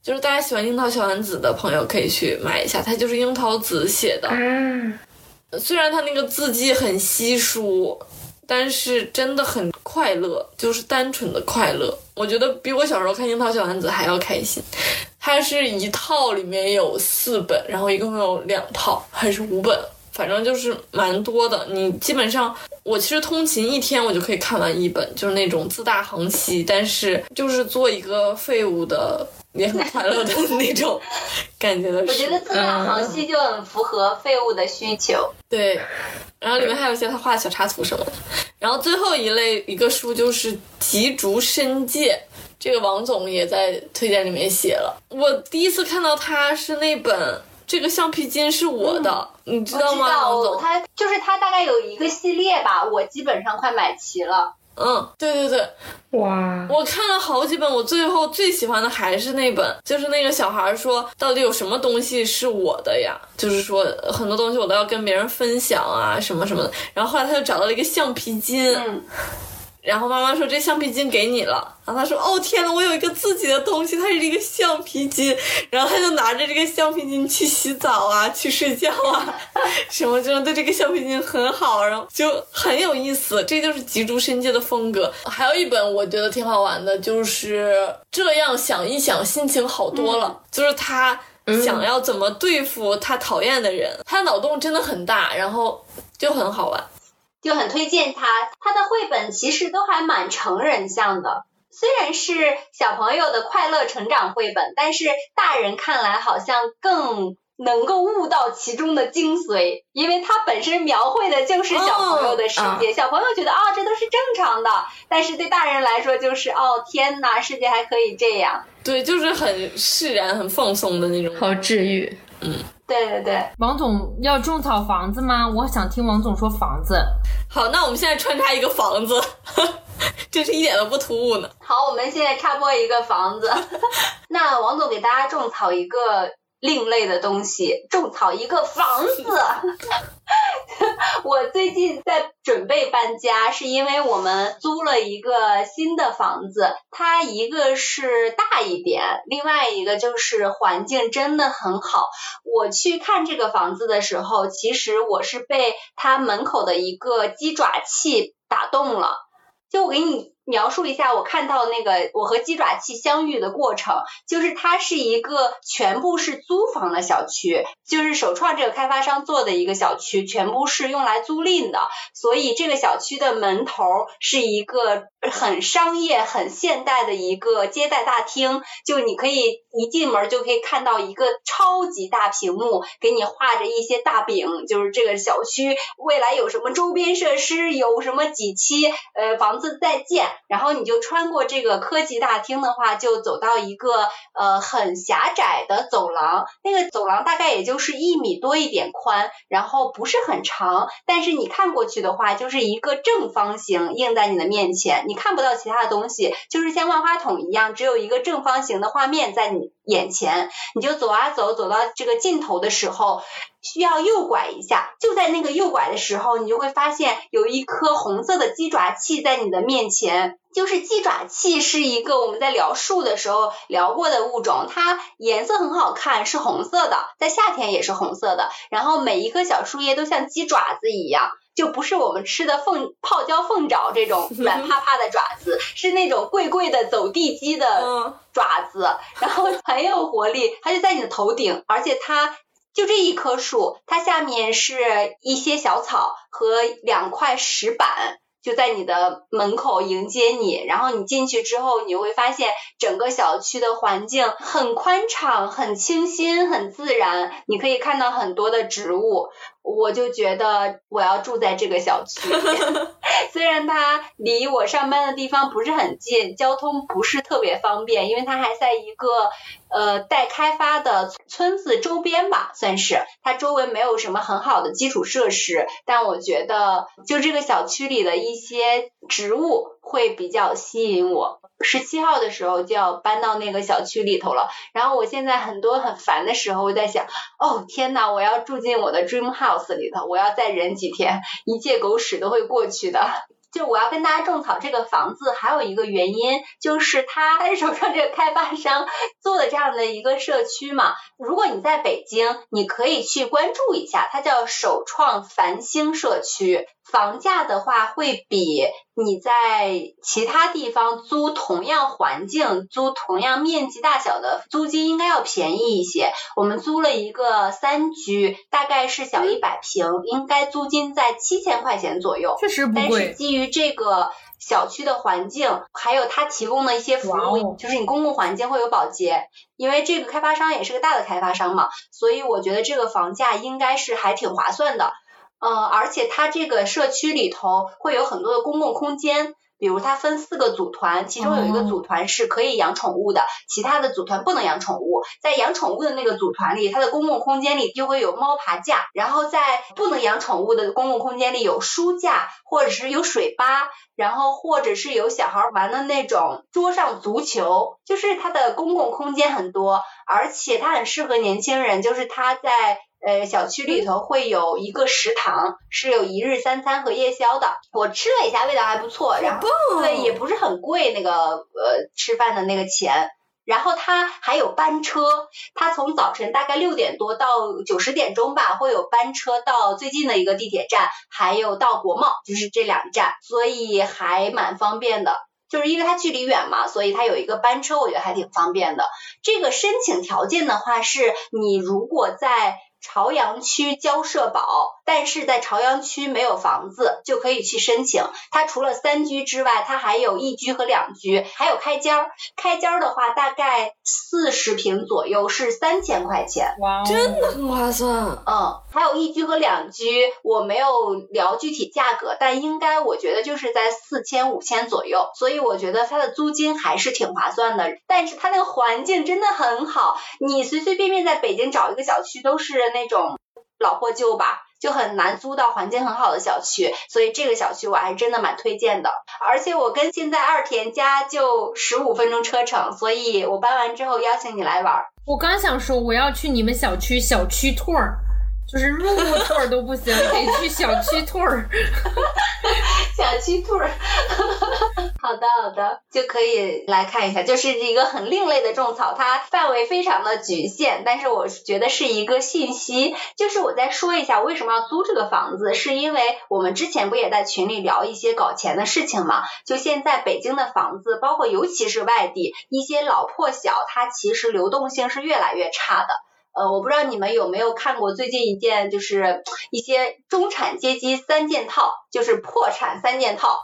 S1: 就是大家喜欢樱桃小丸子的朋友可以去买一下，它就是樱桃子写的。
S4: 嗯。
S1: 虽然它那个字迹很稀疏，但是真的很快乐，就是单纯的快乐。我觉得比我小时候看樱桃小丸子还要开心。它是一套里面有四本，然后一共有两套还是五本，反正就是蛮多的。你基本上，我其实通勤一天我就可以看完一本，就是那种自大横吸，但是就是做一个废物的也很快乐的 [LAUGHS] 那种感觉的。
S3: 我觉得自大横溪就很符合废物的需求。
S1: 对，然后里面还有一些他画的小插图什么的。然后最后一类一个书就是《极竹深界》。这个王总也在推荐里面写了。我第一次看到他是那本《这个橡皮筋是我的》，你知道吗？王总，
S3: 他就是他大概有一个系列吧，我基本上快买齐了。
S1: 嗯，对对对，
S4: 哇！
S1: 我看了好几本，我最后最喜欢的还是那本，就是那个小孩说到底有什么东西是我的呀？就是说很多东西我都要跟别人分享啊，什么什么的。然后后来他就找到了一个橡皮筋。然后妈妈说这橡皮筋给你了，然后他说哦天呐，我有一个自己的东西，它是一个橡皮筋，然后他就拿着这个橡皮筋去洗澡啊，[LAUGHS] 去睡觉啊，[LAUGHS] 什么真的对这个橡皮筋很好，然后就很有意思，这就是吉竹伸介的风格。还有一本我觉得挺好玩的，就是这样想一想，心情好多了，就是他想要怎么对付他讨厌的人，他脑洞真的很大，然后就很好玩。
S3: 就很推荐他，他的绘本其实都还蛮成人向的，虽然是小朋友的快乐成长绘本，但是大人看来好像更能够悟到其中的精髓，因为它本身描绘的就是小朋友的世界，小朋友觉得啊这都是正常的，但是对大人来说就是哦天呐，世界还可以这样，
S1: 对，就是很释然、很放松的那种，
S4: 好治愈，
S1: 嗯。
S3: 对对对，
S5: 王总要种草房子吗？我想听王总说房子。
S1: 好，那我们现在穿插一个房子，[LAUGHS] 这是一点都不突兀呢。
S3: 好，我们现在插播一个房子。[LAUGHS] 那王总给大家种草一个另类的东西，种草一个房子。[LAUGHS] 我最近在准备搬家，是因为我们租了一个新的房子，它一个是大一点，另外一个就是环境真的很好。我去看这个房子的时候，其实我是被它门口的一个鸡爪器打动了。就我给你描述一下，我看到那个我和鸡爪器相遇的过程，就是它是一个全部是租房的小区，就是首创这个开发商做的一个小区，全部是用来租赁的，所以这个小区的门头是一个很商业、很现代的一个接待大厅，就你可以一进门就可以看到一个超级大屏幕，给你画着一些大饼，就是这个小区未来有什么周边设施，有什么几期呃房子在建。然后你就穿过这个科技大厅的话，就走到一个呃很狭窄的走廊，那个走廊大概也就是一米多一点宽，然后不是很长，但是你看过去的话，就是一个正方形映在你的面前，你看不到其他的东西，就是像万花筒一样，只有一个正方形的画面在你眼前，你就走啊走，走到这个尽头的时候。需要右拐一下，就在那个右拐的时候，你就会发现有一颗红色的鸡爪器在你的面前。就是鸡爪器是一个我们在聊树的时候聊过的物种，它颜色很好看，是红色的，在夏天也是红色的。然后每一棵小树叶都像鸡爪子一样，就不是我们吃的凤泡椒凤爪这种 [LAUGHS] 软趴趴的爪子，是那种贵贵的走地鸡的爪子，然后很有活力。它就在你的头顶，而且它。就这一棵树，它下面是一些小草和两块石板，就在你的门口迎接你。然后你进去之后，你会发现整个小区的环境很宽敞、很清新、很自然。你可以看到很多的植物。我就觉得我要住在这个小区，[LAUGHS] 虽然它离我上班的地方不是很近，交通不是特别方便，因为它还在一个呃待开发的村子周边吧，算是它周围没有什么很好的基础设施，但我觉得就这个小区里的一些植物会比较吸引我。十七号的时候就要搬到那个小区里头了，然后我现在很多很烦的时候，我在想，哦天呐，我要住进我的 dream house 里头，我要再忍几天，一切狗屎都会过去的。[LAUGHS] 就我要跟大家种草这个房子，还有一个原因就是他手上这个开发商做的这样的一个社区嘛。如果你在北京，你可以去关注一下，它叫首创繁星社区。房价的话，会比你在其他地方租同样环境、租同样面积大小的租金应该要便宜一些。我们租了一个三居，大概是小一百平，应该租金在七千块钱左右。
S5: 确实不贵。
S3: 但是基于这个小区的环境，还有它提供的一些服务，就是你公共环境会有保洁，因为这个开发商也是个大的开发商嘛，所以我觉得这个房价应该是还挺划算的。呃，而且它这个社区里头会有很多的公共空间，比如它分四个组团，其中有一个组团是可以养宠物的，其他的组团不能养宠物。在养宠物的那个组团里，它的公共空间里就会有猫爬架，然后在不能养宠物的公共空间里有书架，或者是有水吧，然后或者是有小孩玩的那种桌上足球，就是它的公共空间很多，而且它很适合年轻人，就是它在。呃，小区里头会有一个食堂，是有一日三餐和夜宵的。我吃了一下，味道还不错，然后对也不是很贵，那个呃吃饭的那个钱。然后它还有班车，它从早晨大概六点多到九十点钟吧，会有班车到最近的一个地铁站，还有到国贸，就是这两站，所以还蛮方便的。就是因为它距离远嘛，所以它有一个班车，我觉得还挺方便的。这个申请条件的话，是你如果在朝阳区交社保。但是在朝阳区没有房子就可以去申请，它除了三居之外，它还有一居和两居，还有开间儿。开间儿的话，大概四十平左右是三千块钱，
S5: 哇，
S1: 真的很划算。
S3: 嗯，还有一居和两居，我没有聊具体价格，但应该我觉得就是在四千五千左右，所以我觉得它的租金还是挺划算的。但是它那个环境真的很好，你随随便便在北京找一个小区都是那种老破旧吧。就很难租到环境很好的小区，所以这个小区我还真的蛮推荐的。而且我跟现在二田家就十五分钟车程，所以我搬完之后邀请你来玩。
S5: 我刚想说我要去你们小区小区 tour，就是入户兔儿都不行，得去小区 tour。[LAUGHS]
S3: 小区 tour。好的，好的，就可以来看一下，就是一个很另类的种草，它范围非常的局限，但是我觉得是一个信息，就是我再说一下为什么要租这个房子，是因为我们之前不也在群里聊一些搞钱的事情嘛？就现在北京的房子，包括尤其是外地一些老破小，它其实流动性是越来越差的。呃，我不知道你们有没有看过最近一件，就是一些中产阶级三件套，就是破产三件套。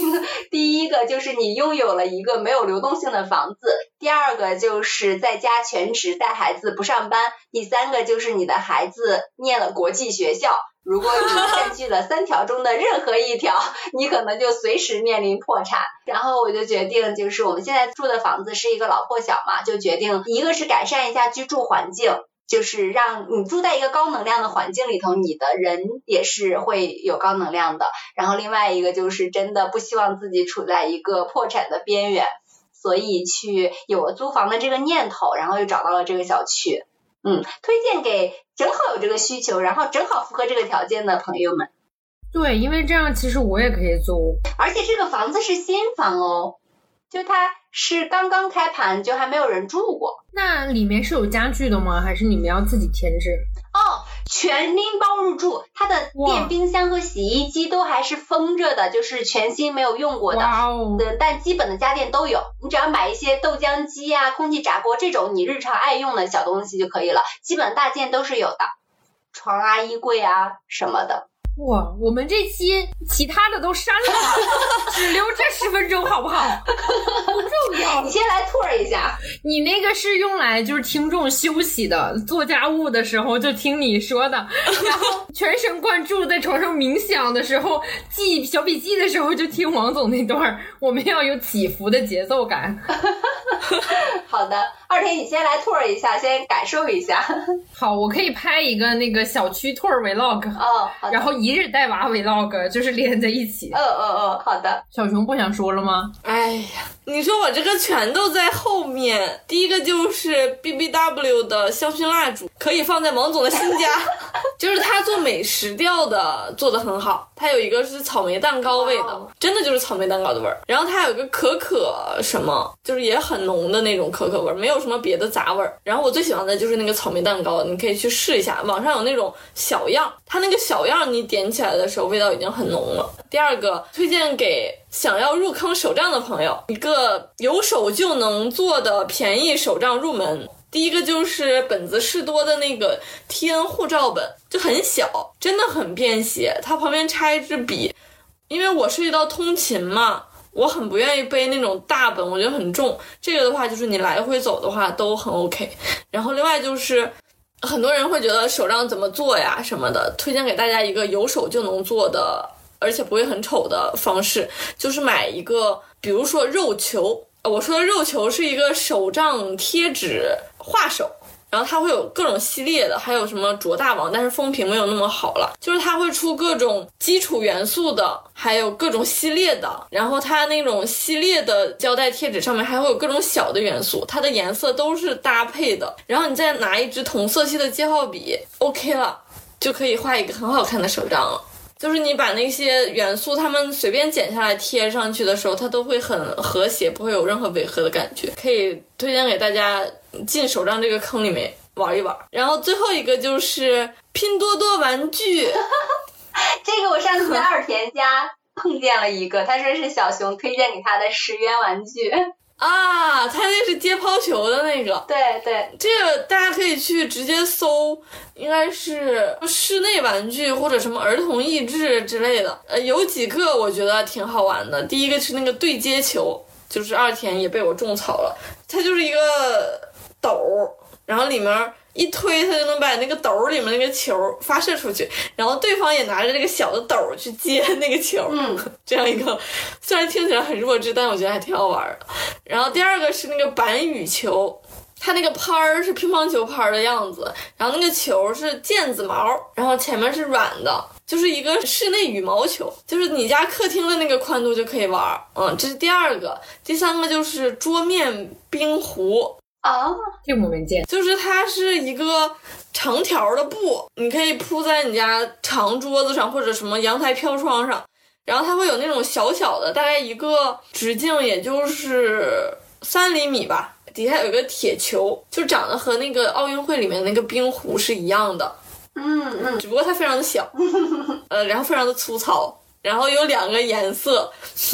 S3: [LAUGHS] 第一个就是你拥有了一个没有流动性的房子，第二个就是在家全职带孩子不上班，第三个就是你的孩子念了国际学校。如果你占据了三条中的任何一条，你可能就随时面临破产。然后我就决定，就是我们现在住的房子是一个老破小嘛，就决定一个是改善一下居住环境，就是让你住在一个高能量的环境里头，你的人也是会有高能量的。然后另外一个就是真的不希望自己处在一个破产的边缘，所以去有了租房的这个念头，然后又找到了这个小区。嗯，推荐给正好有这个需求，然后正好符合这个条件的朋友们。
S5: 对，因为这样其实我也可以租，
S3: 而且这个房子是新房哦，就它是刚刚开盘，就还没有人住过。
S5: 那里面是有家具的吗？还是你们要自己添置？
S3: 哦。全拎包入住，它的电冰箱和洗衣机都还是封着的，就是全新没有用过的。
S5: 哇哦！
S3: 但基本的家电都有，你只要买一些豆浆机啊、空气炸锅这种你日常爱用的小东西就可以了，基本大件都是有的，床啊、衣柜啊什么的。
S5: 哇，我们这期其他的都删了，[LAUGHS] 只留这十分钟好不好？[LAUGHS] 不重要。
S3: 你先来 tour 一下。
S5: 你那个是用来就是听众休息的，做家务的时候就听你说的，[LAUGHS] 然后全神贯注在床上冥想的时候，记小笔记的时候就听王总那段。我们要有起伏的节奏感。
S3: 好的，二天你先来 tour 一下，先感受一下。
S5: 好，我可以拍一个那个小区 tour vlog。
S3: 哦，好
S5: 然后。一日带娃 vlog [LAUGHS] 就是连在一起。
S3: 嗯嗯嗯，好的。
S5: 小熊不想说了吗？
S1: 哎呀，你说我这个全都在后面。第一个就是 B B W 的香薰蜡烛，可以放在王总的新家，[LAUGHS] 就是他做美食调的，做的很好。它有一个是草莓蛋糕味的，真的就是草莓蛋糕的味儿。然后它有个可可什么，就是也很浓的那种可可味儿，没有什么别的杂味儿。然后我最喜欢的就是那个草莓蛋糕，你可以去试一下，网上有那种小样，它那个小样你点起来的时候味道已经很浓了。第二个推荐给想要入坑手账的朋友，一个有手就能做的便宜手账入门。第一个就是本子事多的那个 T N 护照本，就很小，真的很便携。它旁边插一支笔，因为我涉及到通勤嘛，我很不愿意背那种大本，我觉得很重。这个的话，就是你来回走的话都很 OK。然后另外就是很多人会觉得手账怎么做呀什么的，推荐给大家一个有手就能做的，而且不会很丑的方式，就是买一个，比如说肉球。我说的肉球是一个手账贴纸画手，然后它会有各种系列的，还有什么卓大王，但是风评没有那么好了。就是它会出各种基础元素的，还有各种系列的。然后它那种系列的胶带贴纸上面还会有各种小的元素，它的颜色都是搭配的。然后你再拿一支同色系的记号笔，OK 了，就可以画一个很好看的手账了。就是你把那些元素，它们随便剪下来贴上去的时候，它都会很和谐，不会有任何违和的感觉。可以推荐给大家进手账这个坑里面玩一玩。然后最后一个就是拼多多玩具，[LAUGHS]
S3: 这个我上次在二田家碰见了一个，他说是小熊推荐给他的十元玩具。
S1: 啊，他那是接抛球的那个，
S3: 对对，
S1: 这个大家可以去直接搜，应该是室内玩具或者什么儿童益智之类的。呃，有几个我觉得挺好玩的。第一个是那个对接球，就是二田也被我种草了，它就是一个斗，然后里面。一推，它就能把那个斗里面那个球发射出去，然后对方也拿着这个小的斗去接那个球，[LAUGHS] 这样一个虽然听起来很弱智，但我觉得还挺好玩的。然后第二个是那个板羽球，它那个拍儿是乒乓球拍的样子，然后那个球是毽子毛，然后前面是软的，就是一个室内羽毛球，就是你家客厅的那个宽度就可以玩。嗯，这是第二个，第三个就是桌面冰壶。
S3: 啊，
S2: 这我没见，
S1: 就是它是一个长条的布，你可以铺在你家长桌子上或者什么阳台飘窗上，然后它会有那种小小的，大概一个直径也就是三厘米吧，底下有一个铁球，就长得和那个奥运会里面那个冰壶是一样的，
S3: 嗯嗯，
S1: 只不过它非常的小，[LAUGHS] 呃，然后非常的粗糙，然后有两个颜色，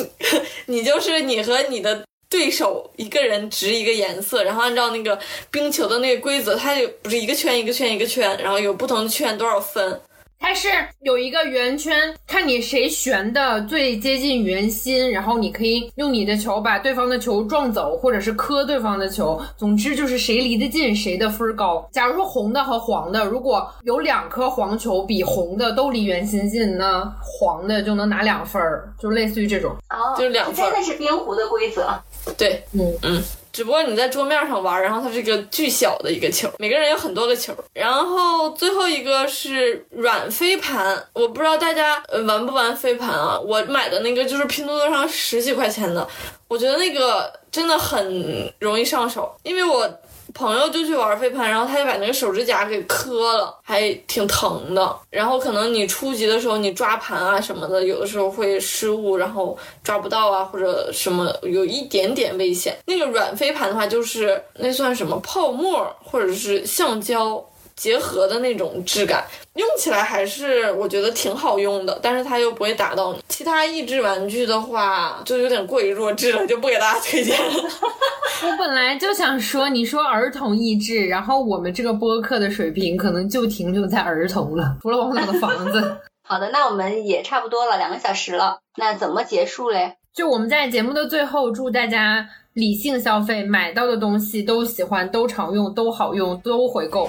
S1: [LAUGHS] 你就是你和你的。对手一个人执一个颜色，然后按照那个冰球的那个规则，它就不是一个圈一个圈一个圈，然后有不同的圈多少分。
S5: 它是有一个圆圈，看你谁旋的最接近圆心，然后你可以用你的球把对方的球撞走，或者是磕对方的球。总之就是谁离得近，谁的分高。假如说红的和黄的，如果有两颗黄球比红的都离圆心近，那黄的就能拿两分儿，就类似于这种。
S3: 哦，
S1: 就是两分。
S3: 真的是冰壶的规则。
S1: 对，嗯嗯。只不过你在桌面上玩，然后它是一个巨小的一个球，每个人有很多个球。然后最后一个是软飞盘，我不知道大家玩不玩飞盘啊？我买的那个就是拼多多上十几块钱的，我觉得那个真的很容易上手，因为我。朋友就去玩飞盘，然后他就把那个手指甲给磕了，还挺疼的。然后可能你初级的时候，你抓盘啊什么的，有的时候会失误，然后抓不到啊，或者什么有一点点危险。那个软飞盘的话，就是那算什么泡沫或者是橡胶。结合的那种质感，用起来还是我觉得挺好用的，但是它又不会打到你。其他益智玩具的话，就有点过于弱智了，就不给大家推荐了。[LAUGHS]
S5: 我本来就想说，你说儿童益智，然后我们这个播客的水平可能就停留在儿童了，除了王导的房子。
S3: 好的，那我们也差不多了，两个小时了，那怎么结束嘞？
S5: 就我们在节目的最后，祝大家理性消费，买到的东西都喜欢，都常用，都好用，都回购。